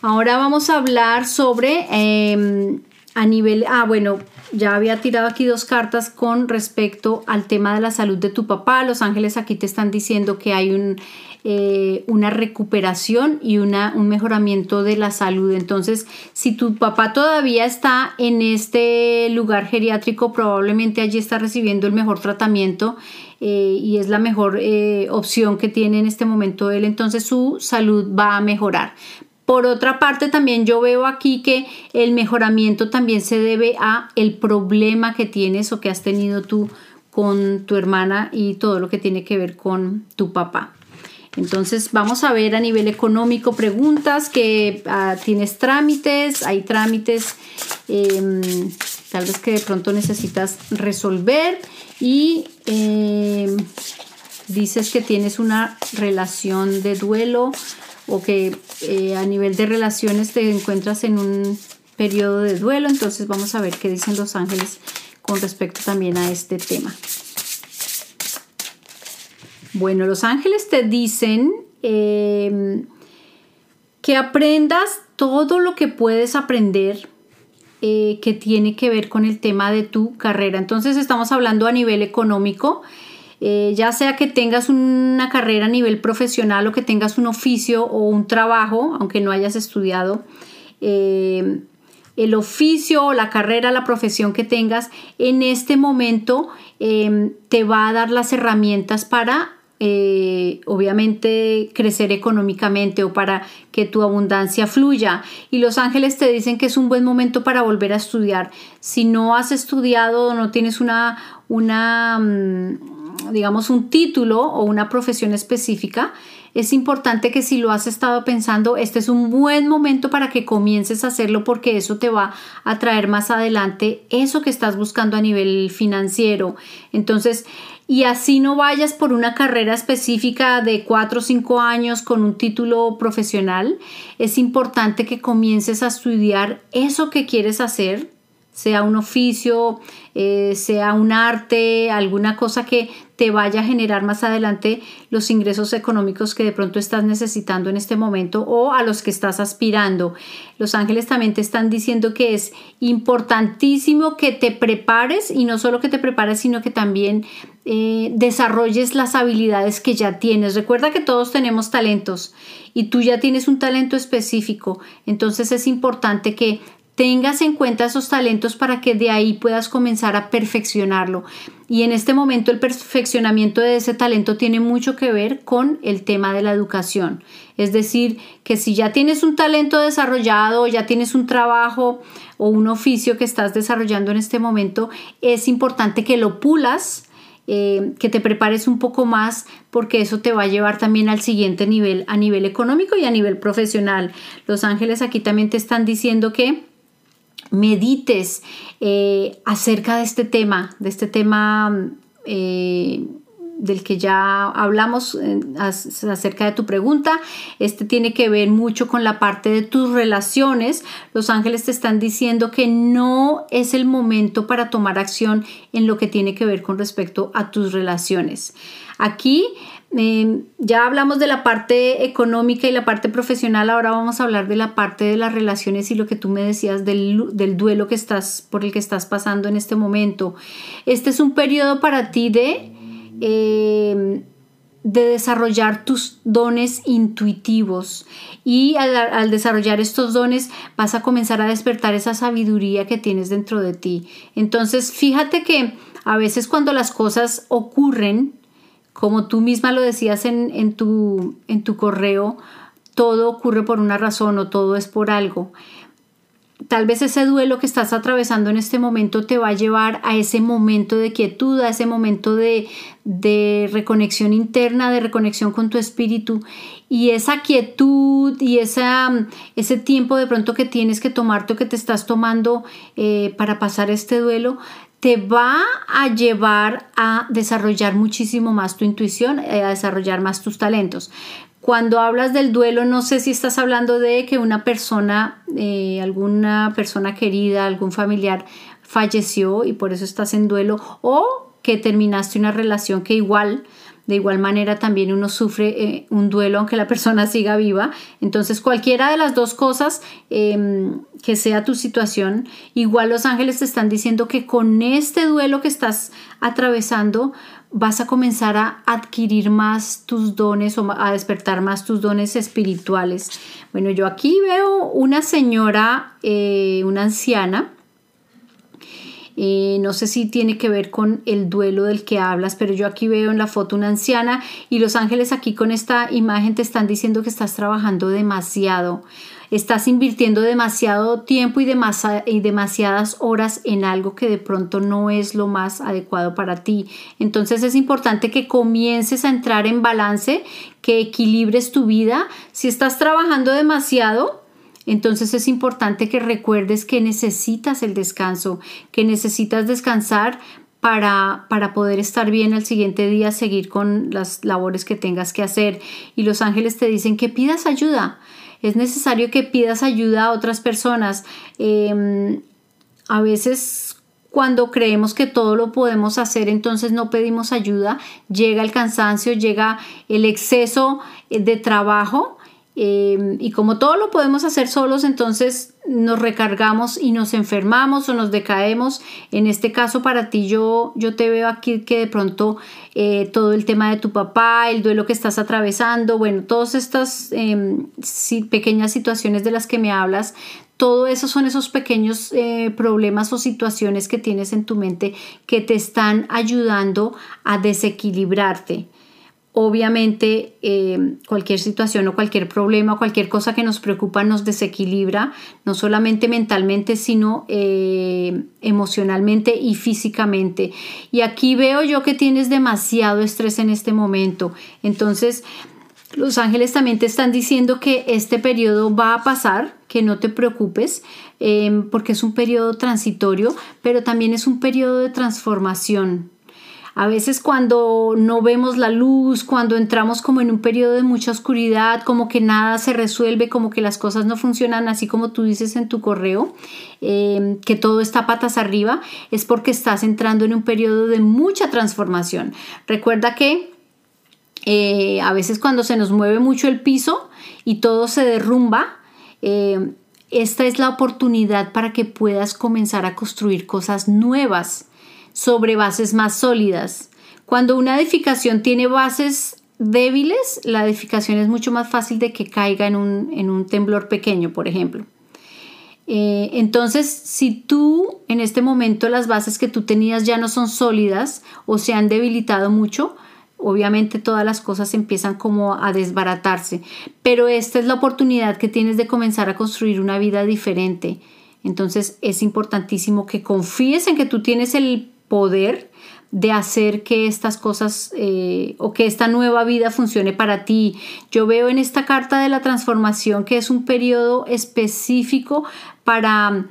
Speaker 1: Ahora vamos a hablar sobre em, a nivel, ah bueno, ya había tirado aquí dos cartas con respecto al tema de la salud de tu papá. Los ángeles aquí te están diciendo que hay un, eh, una recuperación y una, un mejoramiento de la salud. Entonces, si tu papá todavía está en este lugar geriátrico, probablemente allí está recibiendo el mejor tratamiento eh, y es la mejor eh, opción que tiene en este momento él. Entonces, su salud va a mejorar. Por otra parte, también yo veo aquí que el mejoramiento también se debe a el problema que tienes o que has tenido tú con tu hermana y todo lo que tiene que ver con tu papá. Entonces vamos a ver a nivel económico preguntas que ah, tienes trámites, hay trámites em, tal vez que de pronto necesitas resolver y em, dices que tienes una relación de duelo o que eh, a nivel de relaciones te encuentras en un periodo de duelo. Entonces vamos a ver qué dicen los ángeles con respecto también a este tema. Bueno, los ángeles te dicen em, que aprendas todo lo que puedes aprender eh, que tiene que ver con el tema de tu carrera. Entonces estamos hablando a nivel económico. Eh, ya sea que tengas una carrera a nivel profesional o que tengas un oficio o un trabajo, aunque no hayas estudiado, eh, el oficio o la carrera, la profesión que tengas, en este momento em, te va a dar las herramientas para eh, obviamente crecer económicamente o para que tu abundancia fluya. Y los ángeles te dicen que es un buen momento para volver a estudiar. Si no has estudiado o no tienes una, una mm, digamos, un título o una profesión específica, es importante que si lo has estado pensando, este es un buen momento para que comiences a hacerlo porque eso te va a traer más adelante eso que estás buscando a nivel financiero. Entonces, y así no vayas por una carrera específica de 4 o 5 años con un título profesional, es importante que comiences a estudiar eso que quieres hacer, sea un oficio, eh, sea un arte, alguna cosa que te vaya a generar más adelante los ingresos económicos que de pronto estás necesitando en este momento o a los que estás aspirando. Los ángeles también te están diciendo que es importantísimo que te prepares y no solo que te prepares, sino que también eh, desarrolles las habilidades que ya tienes. Recuerda que todos tenemos talentos y tú ya tienes un talento específico, entonces es importante que tengas en cuenta esos talentos para que de ahí puedas comenzar a perfeccionarlo. Y en este momento el perfeccionamiento de ese talento tiene mucho que ver con el tema de la educación. Es decir, que si ya tienes un talento desarrollado, ya tienes un trabajo o un oficio que estás desarrollando en este momento, es importante que lo pulas. Eh, que te prepares un poco más porque eso te va a llevar también al siguiente nivel, a nivel económico y a nivel profesional. Los ángeles aquí también te están diciendo que medites eh, acerca de este tema, de este tema eh, del que ya hablamos eh, acerca de tu pregunta. Este tiene que ver mucho con la parte de tus relaciones. Los ángeles te están diciendo que no es el momento para tomar acción en lo que tiene que ver con respecto a tus relaciones. Aquí Em, ya hablamos de la parte económica y la parte profesional, ahora vamos a hablar de la parte de las relaciones y lo que tú me decías del, duelo que estás, por el que estás pasando en este momento. Este es un periodo para ti de, em, de desarrollar tus dones intuitivos y al desarrollar estos dones vas a comenzar a despertar esa sabiduría que tienes dentro de ti. Entonces, fíjate que a veces cuando las cosas ocurren, como tú misma lo decías en, tu, en tu correo, todo ocurre por una razón o todo es por algo. Tal vez ese duelo que estás atravesando en este momento te va a llevar a ese momento de quietud, a ese momento de, de reconexión interna, de reconexión con tu espíritu. Y esa quietud y esa, ese tiempo de pronto que tienes que tomarte o que te estás tomando eh, para pasar este duelo, te va a llevar a desarrollar muchísimo más tu intuición, eh, a desarrollar más tus talentos. Cuando hablas del duelo, no sé si estás hablando de que una persona, eh, alguna persona querida, algún familiar falleció y por eso estás en duelo, o que terminaste una relación que igual de igual manera también uno sufre eh, un duelo aunque la persona siga viva. Entonces cualquiera de las dos cosas em, que sea tu situación, igual los ángeles te están diciendo que con este duelo que estás atravesando vas a comenzar a adquirir más tus dones o a despertar más tus dones espirituales. Bueno, yo aquí veo una señora, eh, una anciana, eh, no sé si tiene que ver con el duelo del que hablas, pero yo aquí veo en la foto una anciana y los ángeles aquí con esta imagen te están diciendo que estás trabajando demasiado. Estás invirtiendo demasiado tiempo y, y demasiadas horas en algo que de pronto no es lo más adecuado para ti. Entonces es importante que comiences a entrar en balance, que equilibres tu vida. Si estás trabajando demasiado, entonces es importante que recuerdes que necesitas el descanso, que necesitas descansar para, para, poder estar bien al siguiente día, seguir con las labores que tengas que hacer. Y los ángeles te dicen que pidas ayuda. Es necesario que pidas ayuda a otras personas. Em, a veces cuando creemos que todo lo podemos hacer, entonces no pedimos ayuda, llega el cansancio, llega el exceso de trabajo Em, y como todo lo podemos hacer solos, entonces nos recargamos y nos enfermamos o nos decaemos. En este caso, para ti, yo, yo te veo aquí que de pronto eh, todo el tema de tu papá, el duelo que estás atravesando, bueno, todas estas em, pequeñas situaciones de las que me hablas, todo eso son esos pequeños eh, problemas o situaciones que tienes en tu mente que te están ayudando a desequilibrarte. Obviamente eh, cualquier situación o cualquier problema cualquier cosa que nos preocupa nos desequilibra, no solamente mentalmente, sino eh, emocionalmente y físicamente. Y aquí veo yo que tienes demasiado estrés en este momento. Entonces, los ángeles también te están diciendo que este periodo va a pasar, que no te preocupes, eh, porque es un periodo transitorio, pero también es un periodo de transformación. A veces cuando no vemos la luz, cuando entramos como en un periodo de mucha oscuridad, como que nada se resuelve, como que las cosas no funcionan así como tú dices en tu correo, em, que todo está patas arriba, es porque estás entrando en un periodo de mucha transformación. Recuerda que eh, a veces cuando se nos mueve mucho el piso y todo se derrumba, em, esta es la oportunidad para que puedas comenzar a construir cosas nuevas sobre bases más sólidas. Cuando una edificación tiene bases débiles, la edificación es mucho más fácil de que caiga en un, temblor pequeño, por ejemplo. Eh, entonces, si tú en este momento las bases que tú tenías ya no son sólidas o se han debilitado mucho, obviamente todas las cosas empiezan como a desbaratarse. Pero esta es la oportunidad que tienes de comenzar a construir una vida diferente. Entonces es importantísimo que confíes en que tú tienes el poder de hacer que estas cosas eh, o que esta nueva vida funcione para ti. Yo veo en esta carta de la transformación que es un periodo específico para,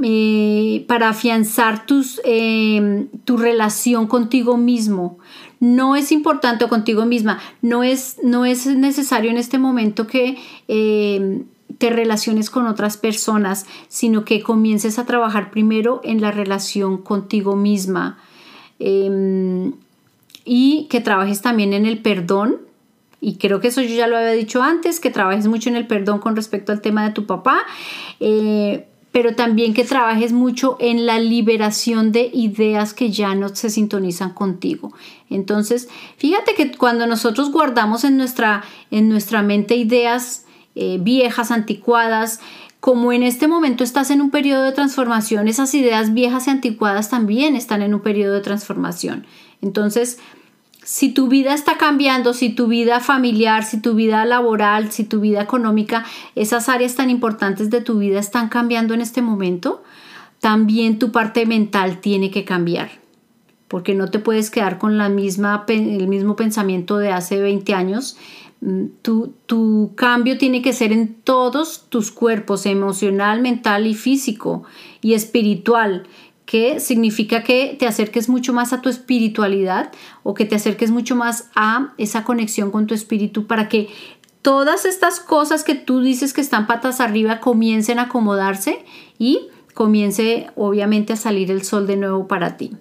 Speaker 1: eh, para afianzar tus, eh, tu relación contigo mismo. no es importante contigo misma, no es, no es necesario en este momento que eh, te relaciones con otras personas, sino que comiences a trabajar primero en la relación contigo misma em, y que trabajes también en el perdón. Y creo que eso yo ya lo había dicho antes, que trabajes mucho en el perdón con respecto al tema de tu papá. Eh, pero también que trabajes mucho en la liberación de ideas que ya no se sintonizan contigo. Entonces, fíjate que cuando nosotros guardamos en nuestra, en nuestra mente ideas eh, viejas, anticuadas, como en este momento estás en un periodo de transformación, esas ideas viejas y anticuadas también están en un periodo de transformación. Entonces, si tu vida está cambiando, si tu vida familiar, si tu vida laboral, si tu vida económica, esas áreas tan importantes de tu vida están cambiando en este momento, también tu parte mental tiene que cambiar. Porque no te puedes quedar con la misma, el mismo pensamiento de hace 20 años. Mm, tu, tu cambio tiene que ser en todos tus cuerpos, emocional, mental y físico y espiritual que significa que te acerques mucho más a tu espiritualidad o que te acerques mucho más a esa conexión con tu espíritu para que todas estas cosas que tú dices que están patas arriba comiencen a acomodarse y comience obviamente a salir el sol de nuevo para ti.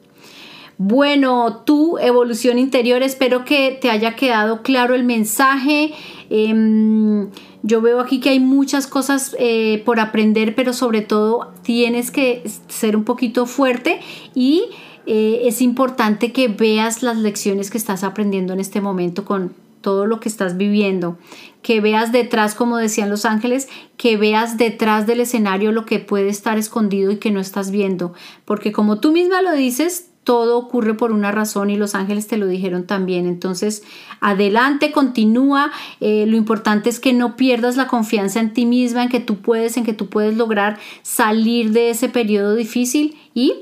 Speaker 1: Bueno, tu evolución interior, espero que te haya quedado claro el mensaje. Em, yo veo aquí que hay muchas cosas eh, por aprender, pero sobre todo tienes que ser un poquito fuerte y eh, es importante que veas las lecciones que estás aprendiendo en este momento con todo lo que estás viviendo, que veas detrás, como decían los ángeles, que veas detrás del escenario lo que puede estar escondido y que no estás viendo, porque como tú misma lo dices, todo ocurre por una razón y los ángeles te lo dijeron también. Entonces, adelante, continúa. Eh, lo importante es que no pierdas la confianza en ti misma, en que tú puedes, en que tú puedes lograr salir de ese periodo difícil y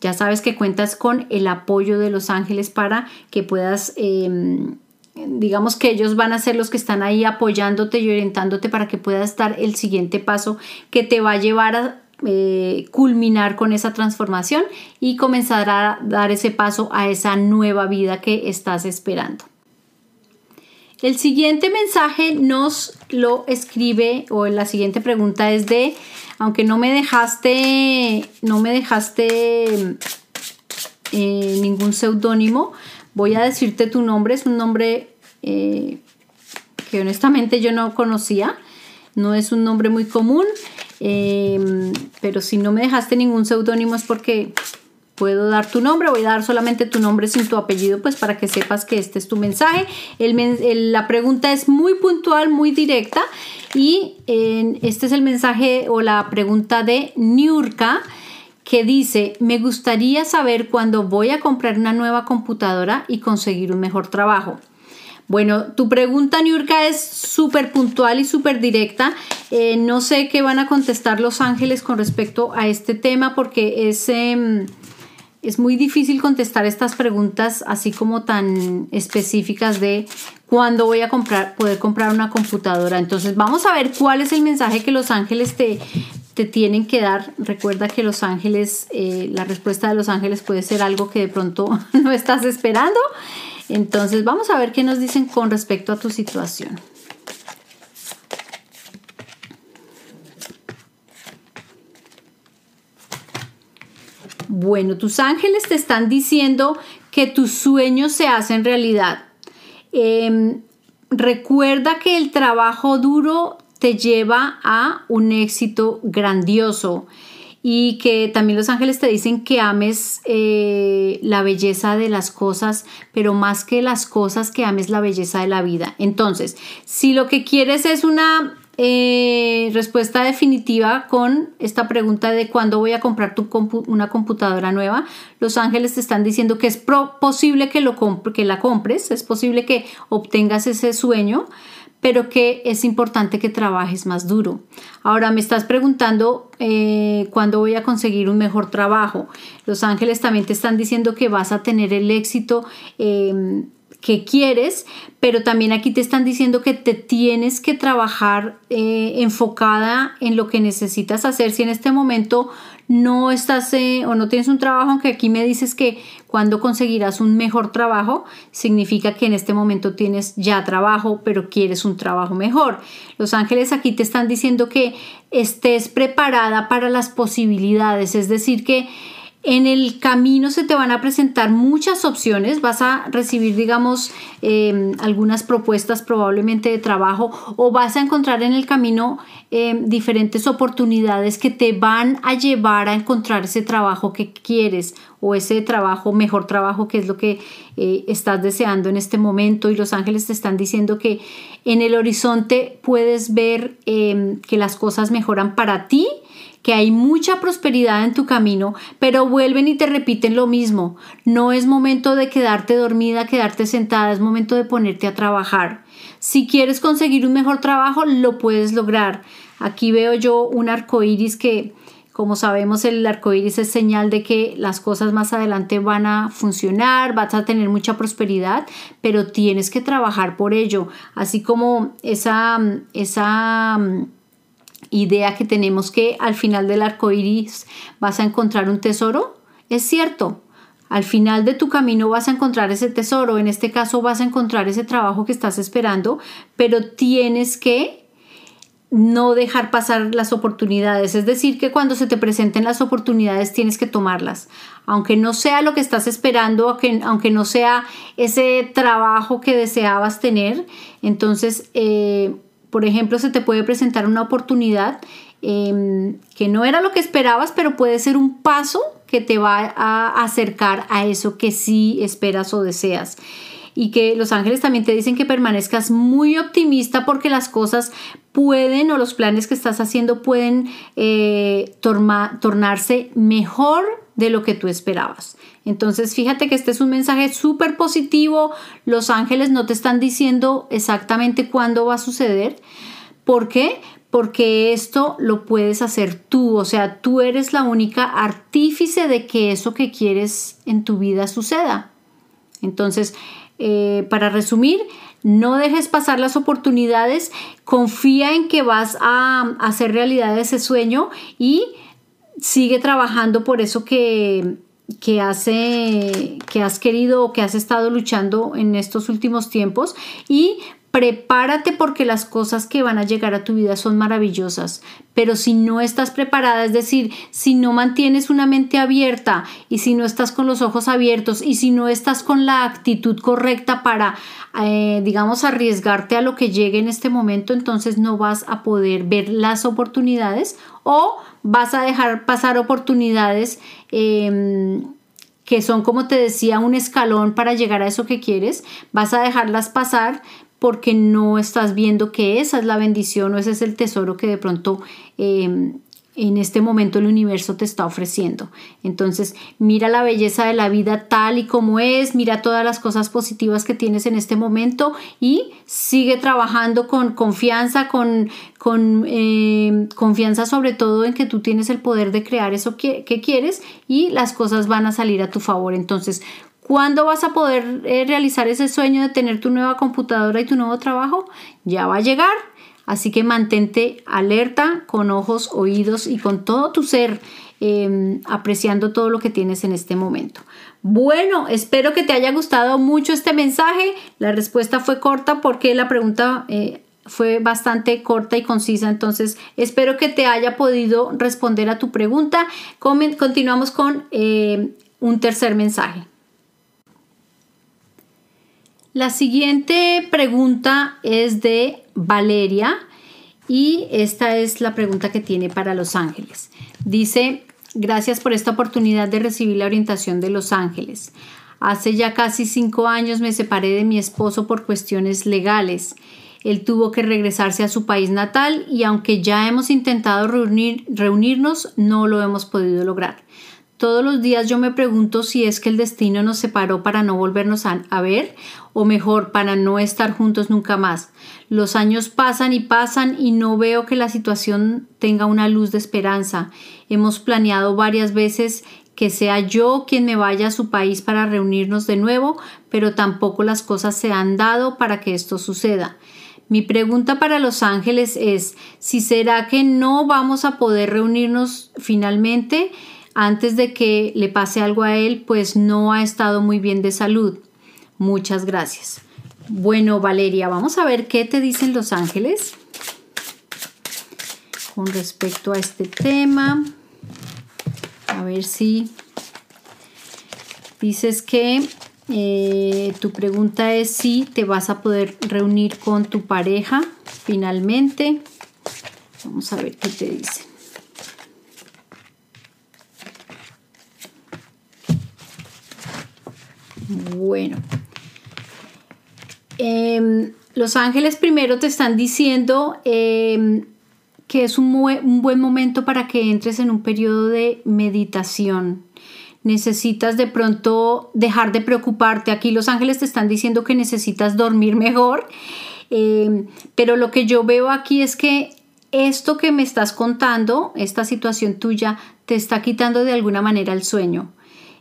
Speaker 1: ya sabes que cuentas con el apoyo de los ángeles para que puedas... Em, digamos que ellos van a ser los que están ahí apoyándote y orientándote para que puedas dar el siguiente paso que te va a llevar a eh, culminar con esa transformación y comenzar a dar ese paso a esa nueva vida que estás esperando. El siguiente mensaje nos lo escribe o la siguiente pregunta es de, aunque no me dejaste, no me dejaste eh, ningún seudónimo, voy a decirte tu nombre, es un nombre eh, que honestamente yo no conocía, no es un nombre muy común. Em, pero si no me dejaste ningún seudónimo es porque puedo dar tu nombre, voy a dar solamente tu nombre sin tu apellido, pues para que sepas que este es tu mensaje. la pregunta es muy puntual, muy directa y este es el mensaje o la pregunta de Niurka que dice, me gustaría saber cuándo voy a comprar una nueva computadora y conseguir un mejor trabajo. Bueno, tu pregunta, Niurka, es súper puntual y súper directa. Eh, no sé qué van a contestar los ángeles con respecto a este tema porque es, em, es muy difícil contestar estas preguntas así como tan específicas de cuándo voy a comprar, poder comprar una computadora. Entonces vamos a ver cuál es el mensaje que los ángeles te, te tienen que dar. Recuerda que los ángeles, eh, la respuesta de los ángeles puede ser algo que de pronto no estás esperando. Entonces vamos a ver qué nos dicen con respecto a tu situación. Bueno, tus ángeles te están diciendo que tus sueños se hacen realidad. Em, recuerda que el trabajo duro te lleva a un éxito grandioso y que también los ángeles te dicen que ames eh, la belleza de las cosas, pero más que las cosas, que ames la belleza de la vida. Entonces, si lo que quieres es una eh, respuesta definitiva con esta pregunta de cuándo voy a comprar tu una computadora nueva, los ángeles te están diciendo que es posible que, lo que la compres, es posible que obtengas ese sueño pero que es importante que trabajes más duro. Ahora me estás preguntando eh, cuándo voy a conseguir un mejor trabajo. Los ángeles también te están diciendo que vas a tener el éxito em, que quieres, pero también aquí te están diciendo que te tienes que trabajar eh, enfocada en lo que necesitas hacer. Si en este momento no estás eh, o no tienes un trabajo, aunque aquí me dices que cuando conseguirás un mejor trabajo, significa que en este momento tienes ya trabajo, pero quieres un trabajo mejor. Los ángeles aquí te están diciendo que estés preparada para las posibilidades, es decir, que en el camino se te van a presentar muchas opciones, vas a recibir, digamos, em, algunas propuestas probablemente de trabajo o vas a encontrar en el camino em, diferentes oportunidades que te van a llevar a encontrar ese trabajo que quieres o ese trabajo, mejor trabajo, que es lo que eh, estás deseando en este momento. Y los ángeles te están diciendo que en el horizonte puedes ver em, que las cosas mejoran para ti que hay mucha prosperidad en tu camino, pero vuelven y te repiten lo mismo. No es momento de quedarte dormida, quedarte sentada, es momento de ponerte a trabajar. Si quieres conseguir un mejor trabajo, lo puedes lograr. Aquí veo yo un arco iris que, como sabemos, el arco iris es señal de que las cosas más adelante van a funcionar, vas a tener mucha prosperidad, pero tienes que trabajar por ello. Así como esa, esa idea que tenemos que al final del arco iris vas a encontrar un tesoro, es cierto. Al final de tu camino vas a encontrar ese tesoro, en este caso vas a encontrar ese trabajo que estás esperando, pero tienes que no dejar pasar las oportunidades. Es decir, que cuando se te presenten las oportunidades tienes que tomarlas. Aunque no sea lo que estás esperando, aunque, no sea ese trabajo que deseabas tener, entonces eh, por ejemplo, se te puede presentar una oportunidad em, que no era lo que esperabas, pero puede ser un paso que te va a acercar a eso que sí esperas o deseas. Y que los ángeles también te dicen que permanezcas muy optimista porque las cosas pueden o los planes que estás haciendo pueden eh, tornarse mejor de lo que tú esperabas. Entonces, fíjate que este es un mensaje súper positivo. Los ángeles no te están diciendo exactamente cuándo va a suceder. ¿Por qué? Porque esto lo puedes hacer tú. O sea, tú eres la única artífice de que eso que quieres en tu vida suceda. Entonces, eh, para resumir, no dejes pasar las oportunidades, confía en que vas a hacer realidad ese sueño y sigue trabajando por eso que, que, hace, que has querido o que has estado luchando en estos últimos tiempos y prepárate porque las cosas que van a llegar a tu vida son maravillosas, pero si no estás preparada, es decir, si no mantienes una mente abierta y si no estás con los ojos abiertos y si no estás con la actitud correcta para, eh, digamos, arriesgarte a lo que llegue en este momento, entonces no vas a poder ver las oportunidades o vas a dejar pasar oportunidades em, que son, como te decía, un escalón para llegar a eso que quieres, vas a dejarlas pasar porque no estás viendo que esa es la bendición o ese es el tesoro que de pronto em, en este momento el universo te está ofreciendo. Entonces, mira la belleza de la vida tal y como es, mira todas las cosas positivas que tienes en este momento y sigue trabajando con confianza, con, eh, confianza sobre todo en que tú tienes el poder de crear eso que, quieres y las cosas van a salir a tu favor. Entonces, ¿Cuándo vas a poder eh, realizar ese sueño de tener tu nueva computadora y tu nuevo trabajo? Ya va a llegar. Así que mantente alerta con ojos, oídos y con todo tu ser, em, apreciando todo lo que tienes en este momento. Bueno, espero que te haya gustado mucho este mensaje. La respuesta fue corta porque la pregunta eh, fue bastante corta y concisa, entonces espero que te haya podido responder a tu pregunta. continuamos con eh, un tercer mensaje. La siguiente pregunta es de Valeria y esta es la pregunta que tiene para Los Ángeles. Dice, gracias por esta oportunidad de recibir la orientación de Los Ángeles. Hace ya casi cinco años me separé de mi esposo por cuestiones legales. Él tuvo que regresarse a su país natal y aunque ya hemos intentado reunirnos, no lo hemos podido lograr. Todos los días yo me pregunto si es que el destino nos separó para no volvernos a, ver o mejor para no estar juntos nunca más. Los años pasan y pasan y no veo que la situación tenga una luz de esperanza. Hemos planeado varias veces que sea yo quien me vaya a su país para reunirnos de nuevo, pero tampoco las cosas se han dado para que esto suceda. Mi pregunta para los ángeles es si será que no vamos a poder reunirnos finalmente antes de que le pase algo a él, pues no ha estado muy bien de salud. Muchas gracias. Bueno, Valeria, vamos a ver qué te dicen los ángeles con respecto a este tema. A ver si dices que eh, tu pregunta es si te vas a poder reunir con tu pareja finalmente. Vamos a ver qué te dice. Bueno. Em, los ángeles primero te están diciendo em, que es un, buen momento para que entres en un periodo de meditación. Necesitas de pronto dejar de preocuparte. Aquí los ángeles te están diciendo que necesitas dormir mejor. Eh, pero lo que yo veo aquí es que esto que me estás contando, esta situación tuya, te está quitando de alguna manera el sueño.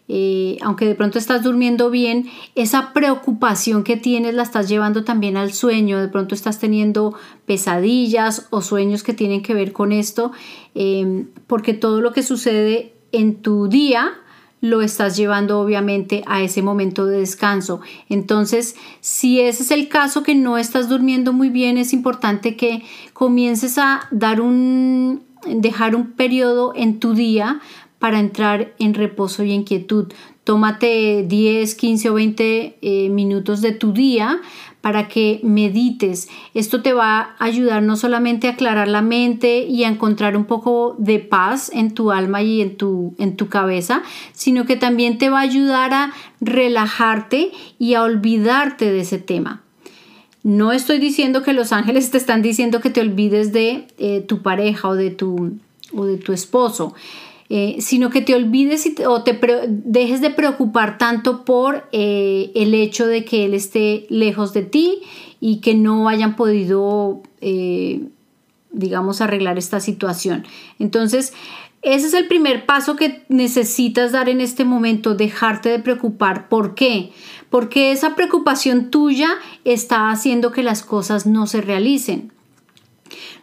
Speaker 1: Eh, aunque de pronto estás durmiendo bien, esa preocupación que tienes la estás llevando también al sueño, de pronto estás teniendo pesadillas o sueños que tienen que ver con esto, eh, porque todo lo que sucede en tu día lo estás llevando obviamente a ese momento de descanso. Entonces, si ese es el caso que no estás durmiendo muy bien, es importante que comiences a dar un dejar un periodo en tu día para entrar en reposo y en quietud. Tómate 10, 15 o 20 eh, minutos de tu día para que medites. Esto te va a ayudar no solamente a aclarar la mente y a encontrar un poco de paz en tu alma y en tu, en tu cabeza, sino que también te va a ayudar a relajarte y a olvidarte de ese tema. No estoy diciendo que los ángeles te están diciendo que te olvides de eh, tu pareja o de tu, o de tu esposo. Eh, sino que te olvides o te dejes de preocupar tanto por eh, el hecho de que él esté lejos de ti y que no hayan podido, eh, digamos, arreglar esta situación. Entonces, ese es el primer paso que necesitas dar en este momento, dejarte de preocupar. ¿Por qué? Porque esa preocupación tuya está haciendo que las cosas no se realicen.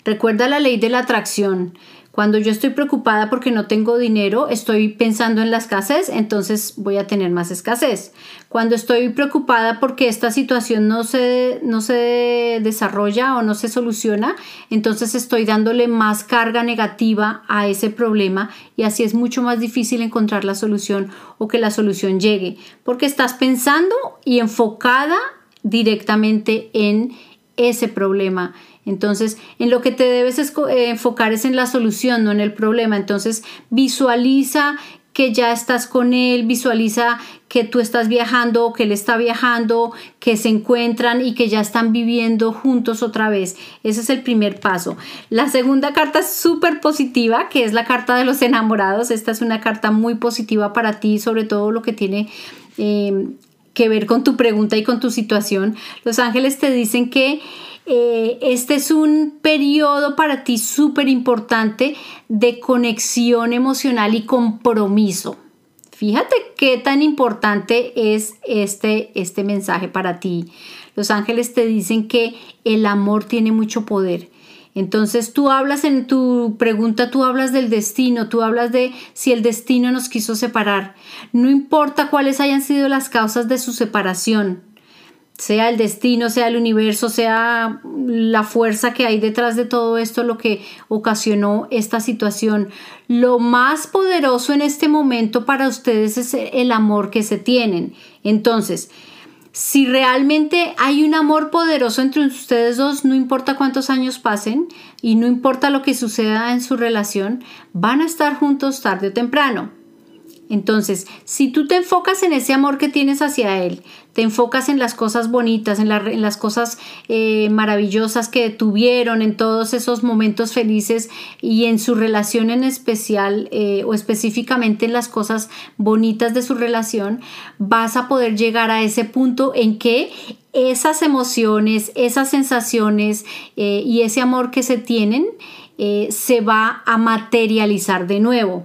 Speaker 1: Recuerda la ley de la atracción. Cuando yo estoy preocupada porque no tengo dinero, estoy pensando en la escasez, entonces voy a tener más escasez. Cuando estoy preocupada porque esta situación no se, no se desarrolla o no se soluciona, entonces estoy dándole más carga negativa a ese problema y así es mucho más difícil encontrar la solución o que la solución llegue, porque estás pensando y enfocada directamente en ese problema entonces, en lo que te debes eh, enfocar es en la solución, no en el problema. Entonces, visualiza que ya estás con él, visualiza que tú estás viajando o que él está viajando, que se encuentran y que ya están viviendo juntos otra vez. Ese es el primer paso. La segunda carta es súper positiva, que es la carta de los enamorados. Esta es una carta muy positiva para ti, sobre todo lo que tiene... Eh, que ver con tu pregunta y con tu situación. Los ángeles te dicen que eh, este es un periodo para ti súper importante de conexión emocional y compromiso. Fíjate qué tan importante es este, este mensaje para ti. Los ángeles te dicen que el amor tiene mucho poder. Entonces tú hablas en tu pregunta, tú hablas del destino, tú hablas de si el destino nos quiso separar. No importa cuáles hayan sido las causas de su separación, sea el destino, sea el universo, sea la fuerza que hay detrás de todo esto, lo que ocasionó esta situación. Lo más poderoso en este momento para ustedes es el amor que se tienen. Entonces, si realmente hay un amor poderoso entre ustedes dos, no importa cuántos años pasen y no importa lo que suceda en su relación, van a estar juntos tarde o temprano. Entonces, si tú te enfocas en ese amor que tienes hacia Él, te enfocas en las cosas bonitas, en, las cosas eh, maravillosas que tuvieron, en todos esos momentos felices y en su relación en especial eh, o específicamente en las cosas bonitas de su relación, vas a poder llegar a ese punto en que esas emociones, esas sensaciones eh, y ese amor que se tienen se va a materializar de nuevo.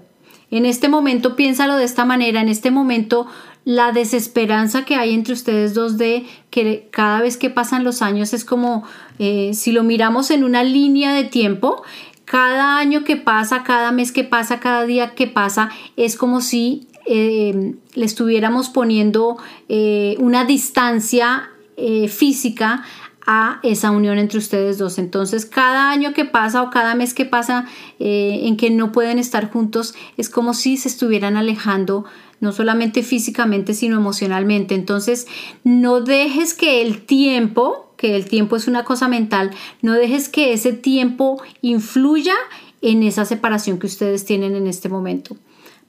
Speaker 1: En este momento piénsalo de esta manera, en este momento la desesperanza que hay entre ustedes dos de que cada vez que pasan los años es como eh, si lo miramos en una línea de tiempo, cada año que pasa, cada mes que pasa, cada día que pasa, es como si eh, le estuviéramos poniendo eh, una distancia física esa unión entre ustedes dos. Entonces, cada año que pasa o cada mes que pasa eh, en que no pueden estar juntos, es como si se estuvieran alejando, no solamente físicamente, sino emocionalmente. Entonces, no dejes que el tiempo, que el tiempo es una cosa mental, no dejes que ese tiempo influya en esa separación que ustedes tienen en este momento.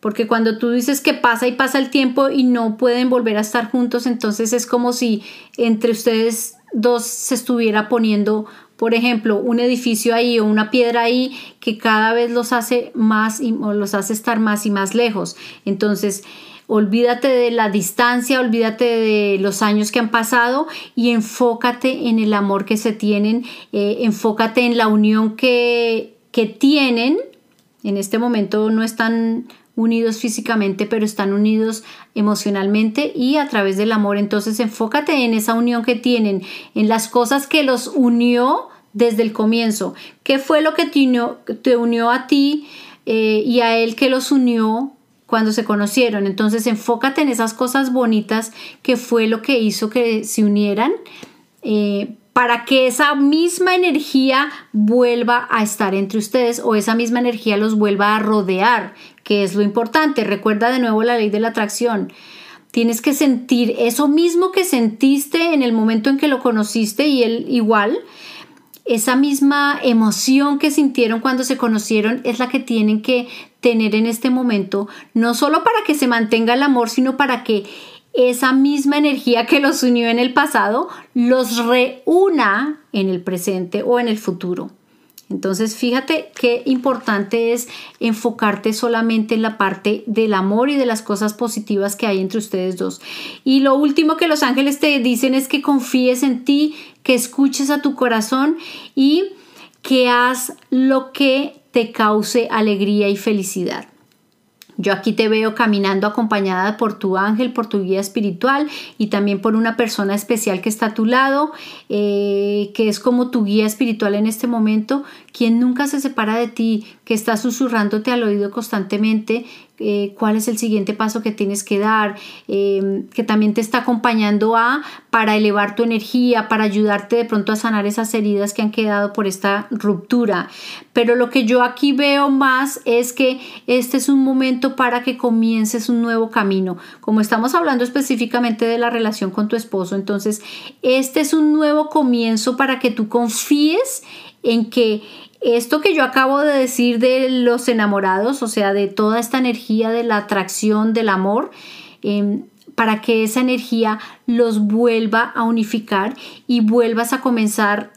Speaker 1: Porque cuando tú dices que pasa y pasa el tiempo y no pueden volver a estar juntos, entonces es como si entre ustedes dos se estuviera poniendo, por ejemplo, un edificio ahí o una piedra ahí que cada vez los hace más y los hace estar más y más lejos. Entonces, olvídate de la distancia, olvídate de los años que han pasado y enfócate en el amor que se tienen, eh, enfócate en la unión que, que tienen. En este momento no están unidos físicamente, pero están unidos emocionalmente y a través del amor. Entonces enfócate en esa unión que tienen, en las cosas que los unió desde el comienzo. ¿Qué fue lo que te unió, a ti eh, y a él que los unió cuando se conocieron? Entonces enfócate en esas cosas bonitas que fue lo que hizo que se unieran. Eh, para que esa misma energía vuelva a estar entre ustedes o esa misma energía los vuelva a rodear, que es lo importante. Recuerda de nuevo la ley de la atracción. Tienes que sentir eso mismo que sentiste en el momento en que lo conociste y él igual. Esa misma emoción que sintieron cuando se conocieron es la que tienen que tener en este momento, no solo para que se mantenga el amor, sino para que esa misma energía que los unió en el pasado los reúna en el presente o en el futuro. Entonces, fíjate qué importante es enfocarte solamente en la parte del amor y de las cosas positivas que hay entre ustedes dos. Y lo último que los ángeles te dicen es que confíes en ti, que escuches a tu corazón y que haz lo que te cause alegría y felicidad. Yo aquí te veo caminando acompañada por tu ángel, por tu guía espiritual y también por una persona especial que está a tu lado, eh, que es como tu guía espiritual en este momento, quien nunca se separa de ti, que está susurrándote al oído constantemente eh, cuál es el siguiente paso que tienes que dar, em, que también te está acompañando a para elevar tu energía, para ayudarte de pronto a sanar esas heridas que han quedado por esta ruptura. Pero lo que yo aquí veo más es que este es un momento para que comiences un nuevo camino. Como estamos hablando específicamente de la relación con tu esposo, entonces este es un nuevo comienzo para que tú confíes en que esto que yo acabo de decir de los enamorados, o sea, de toda esta energía de la atracción, del amor, em, para que esa energía los vuelva a unificar y vuelvas a comenzar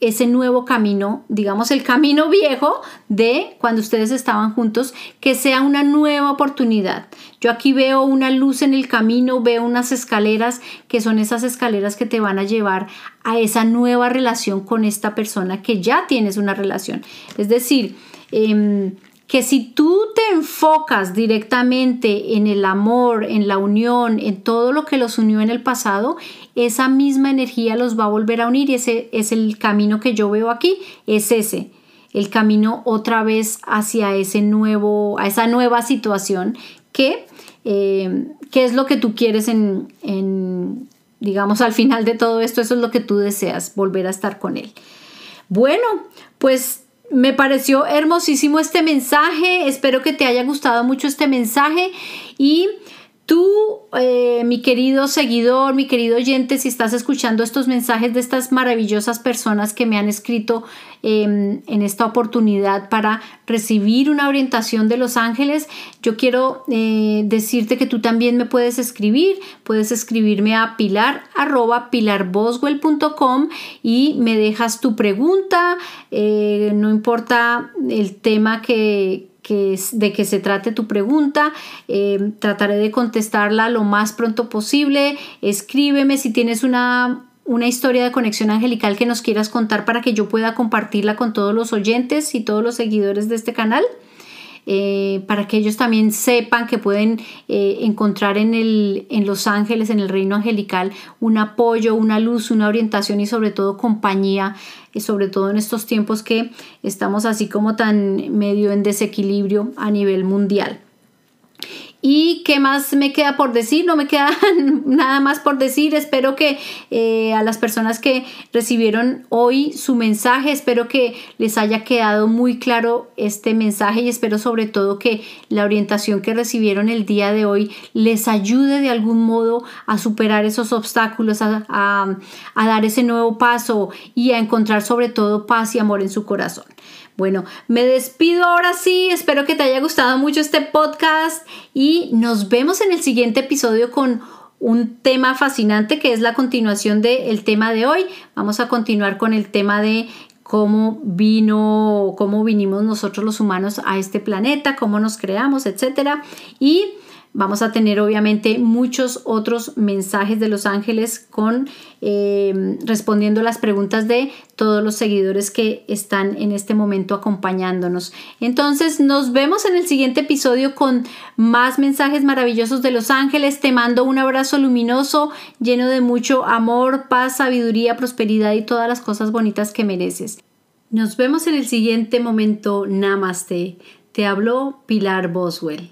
Speaker 1: ese nuevo camino, digamos el camino viejo de cuando ustedes estaban juntos, que sea una nueva oportunidad. Yo aquí veo una luz en el camino, veo unas escaleras que son esas escaleras que te van a llevar a esa nueva relación con esta persona que ya tienes una relación. Es decir, em, que si tú te enfocas directamente en el amor, en la unión, en todo lo que los unió en el pasado, esa misma energía los va a volver a unir y ese es el camino que yo veo aquí, es ese, el camino otra vez hacia ese nuevo, a esa nueva situación que, eh, es lo que tú quieres en, en, digamos, al final de todo esto, eso es lo que tú deseas, volver a estar con él. Bueno, pues me pareció hermosísimo este mensaje, espero que te haya gustado mucho este mensaje y Tú, eh, mi querido seguidor, mi querido oyente, si estás escuchando estos mensajes de estas maravillosas personas que me han escrito em, en esta oportunidad para recibir una orientación de los ángeles, yo quiero eh, decirte que tú también me puedes escribir. Puedes escribirme a pilar pilarboswell.com y me dejas tu pregunta, eh, no importa el tema que de que se trate tu pregunta. Eh, trataré de contestarla lo más pronto posible. Escríbeme si tienes una, una historia de conexión angelical que nos quieras contar para que yo pueda compartirla con todos los oyentes y todos los seguidores de este canal. Eh, para que ellos también sepan que pueden eh, encontrar en, el, en los ángeles, en el reino angelical, un apoyo, una luz, una orientación y sobre todo compañía, y sobre todo en estos tiempos que estamos así como tan medio en desequilibrio a nivel mundial. ¿Y qué más me queda por decir? No me queda nada más por decir. Espero que eh, a las personas que recibieron hoy su mensaje, espero que les haya quedado muy claro este mensaje y espero sobre todo que la orientación que recibieron el día de hoy les ayude de algún modo a superar esos obstáculos, a, a dar ese nuevo paso y a encontrar sobre todo paz y amor en su corazón. Bueno, me despido ahora sí, espero que te haya gustado mucho este podcast y nos vemos en el siguiente episodio con un tema fascinante que es la continuación del tema de hoy. Vamos a continuar con el tema de cómo vino, cómo vinimos nosotros los humanos a este planeta, cómo nos creamos, etcétera. Y Vamos a tener obviamente muchos otros mensajes de los ángeles con eh, respondiendo las preguntas de todos los seguidores que están en este momento acompañándonos. Entonces nos vemos en el siguiente episodio con más mensajes maravillosos de los ángeles. Te mando un abrazo luminoso lleno de mucho amor, paz, sabiduría, prosperidad y todas las cosas bonitas que mereces. Nos vemos en el siguiente momento. Namaste. Te habló Pilar Boswell.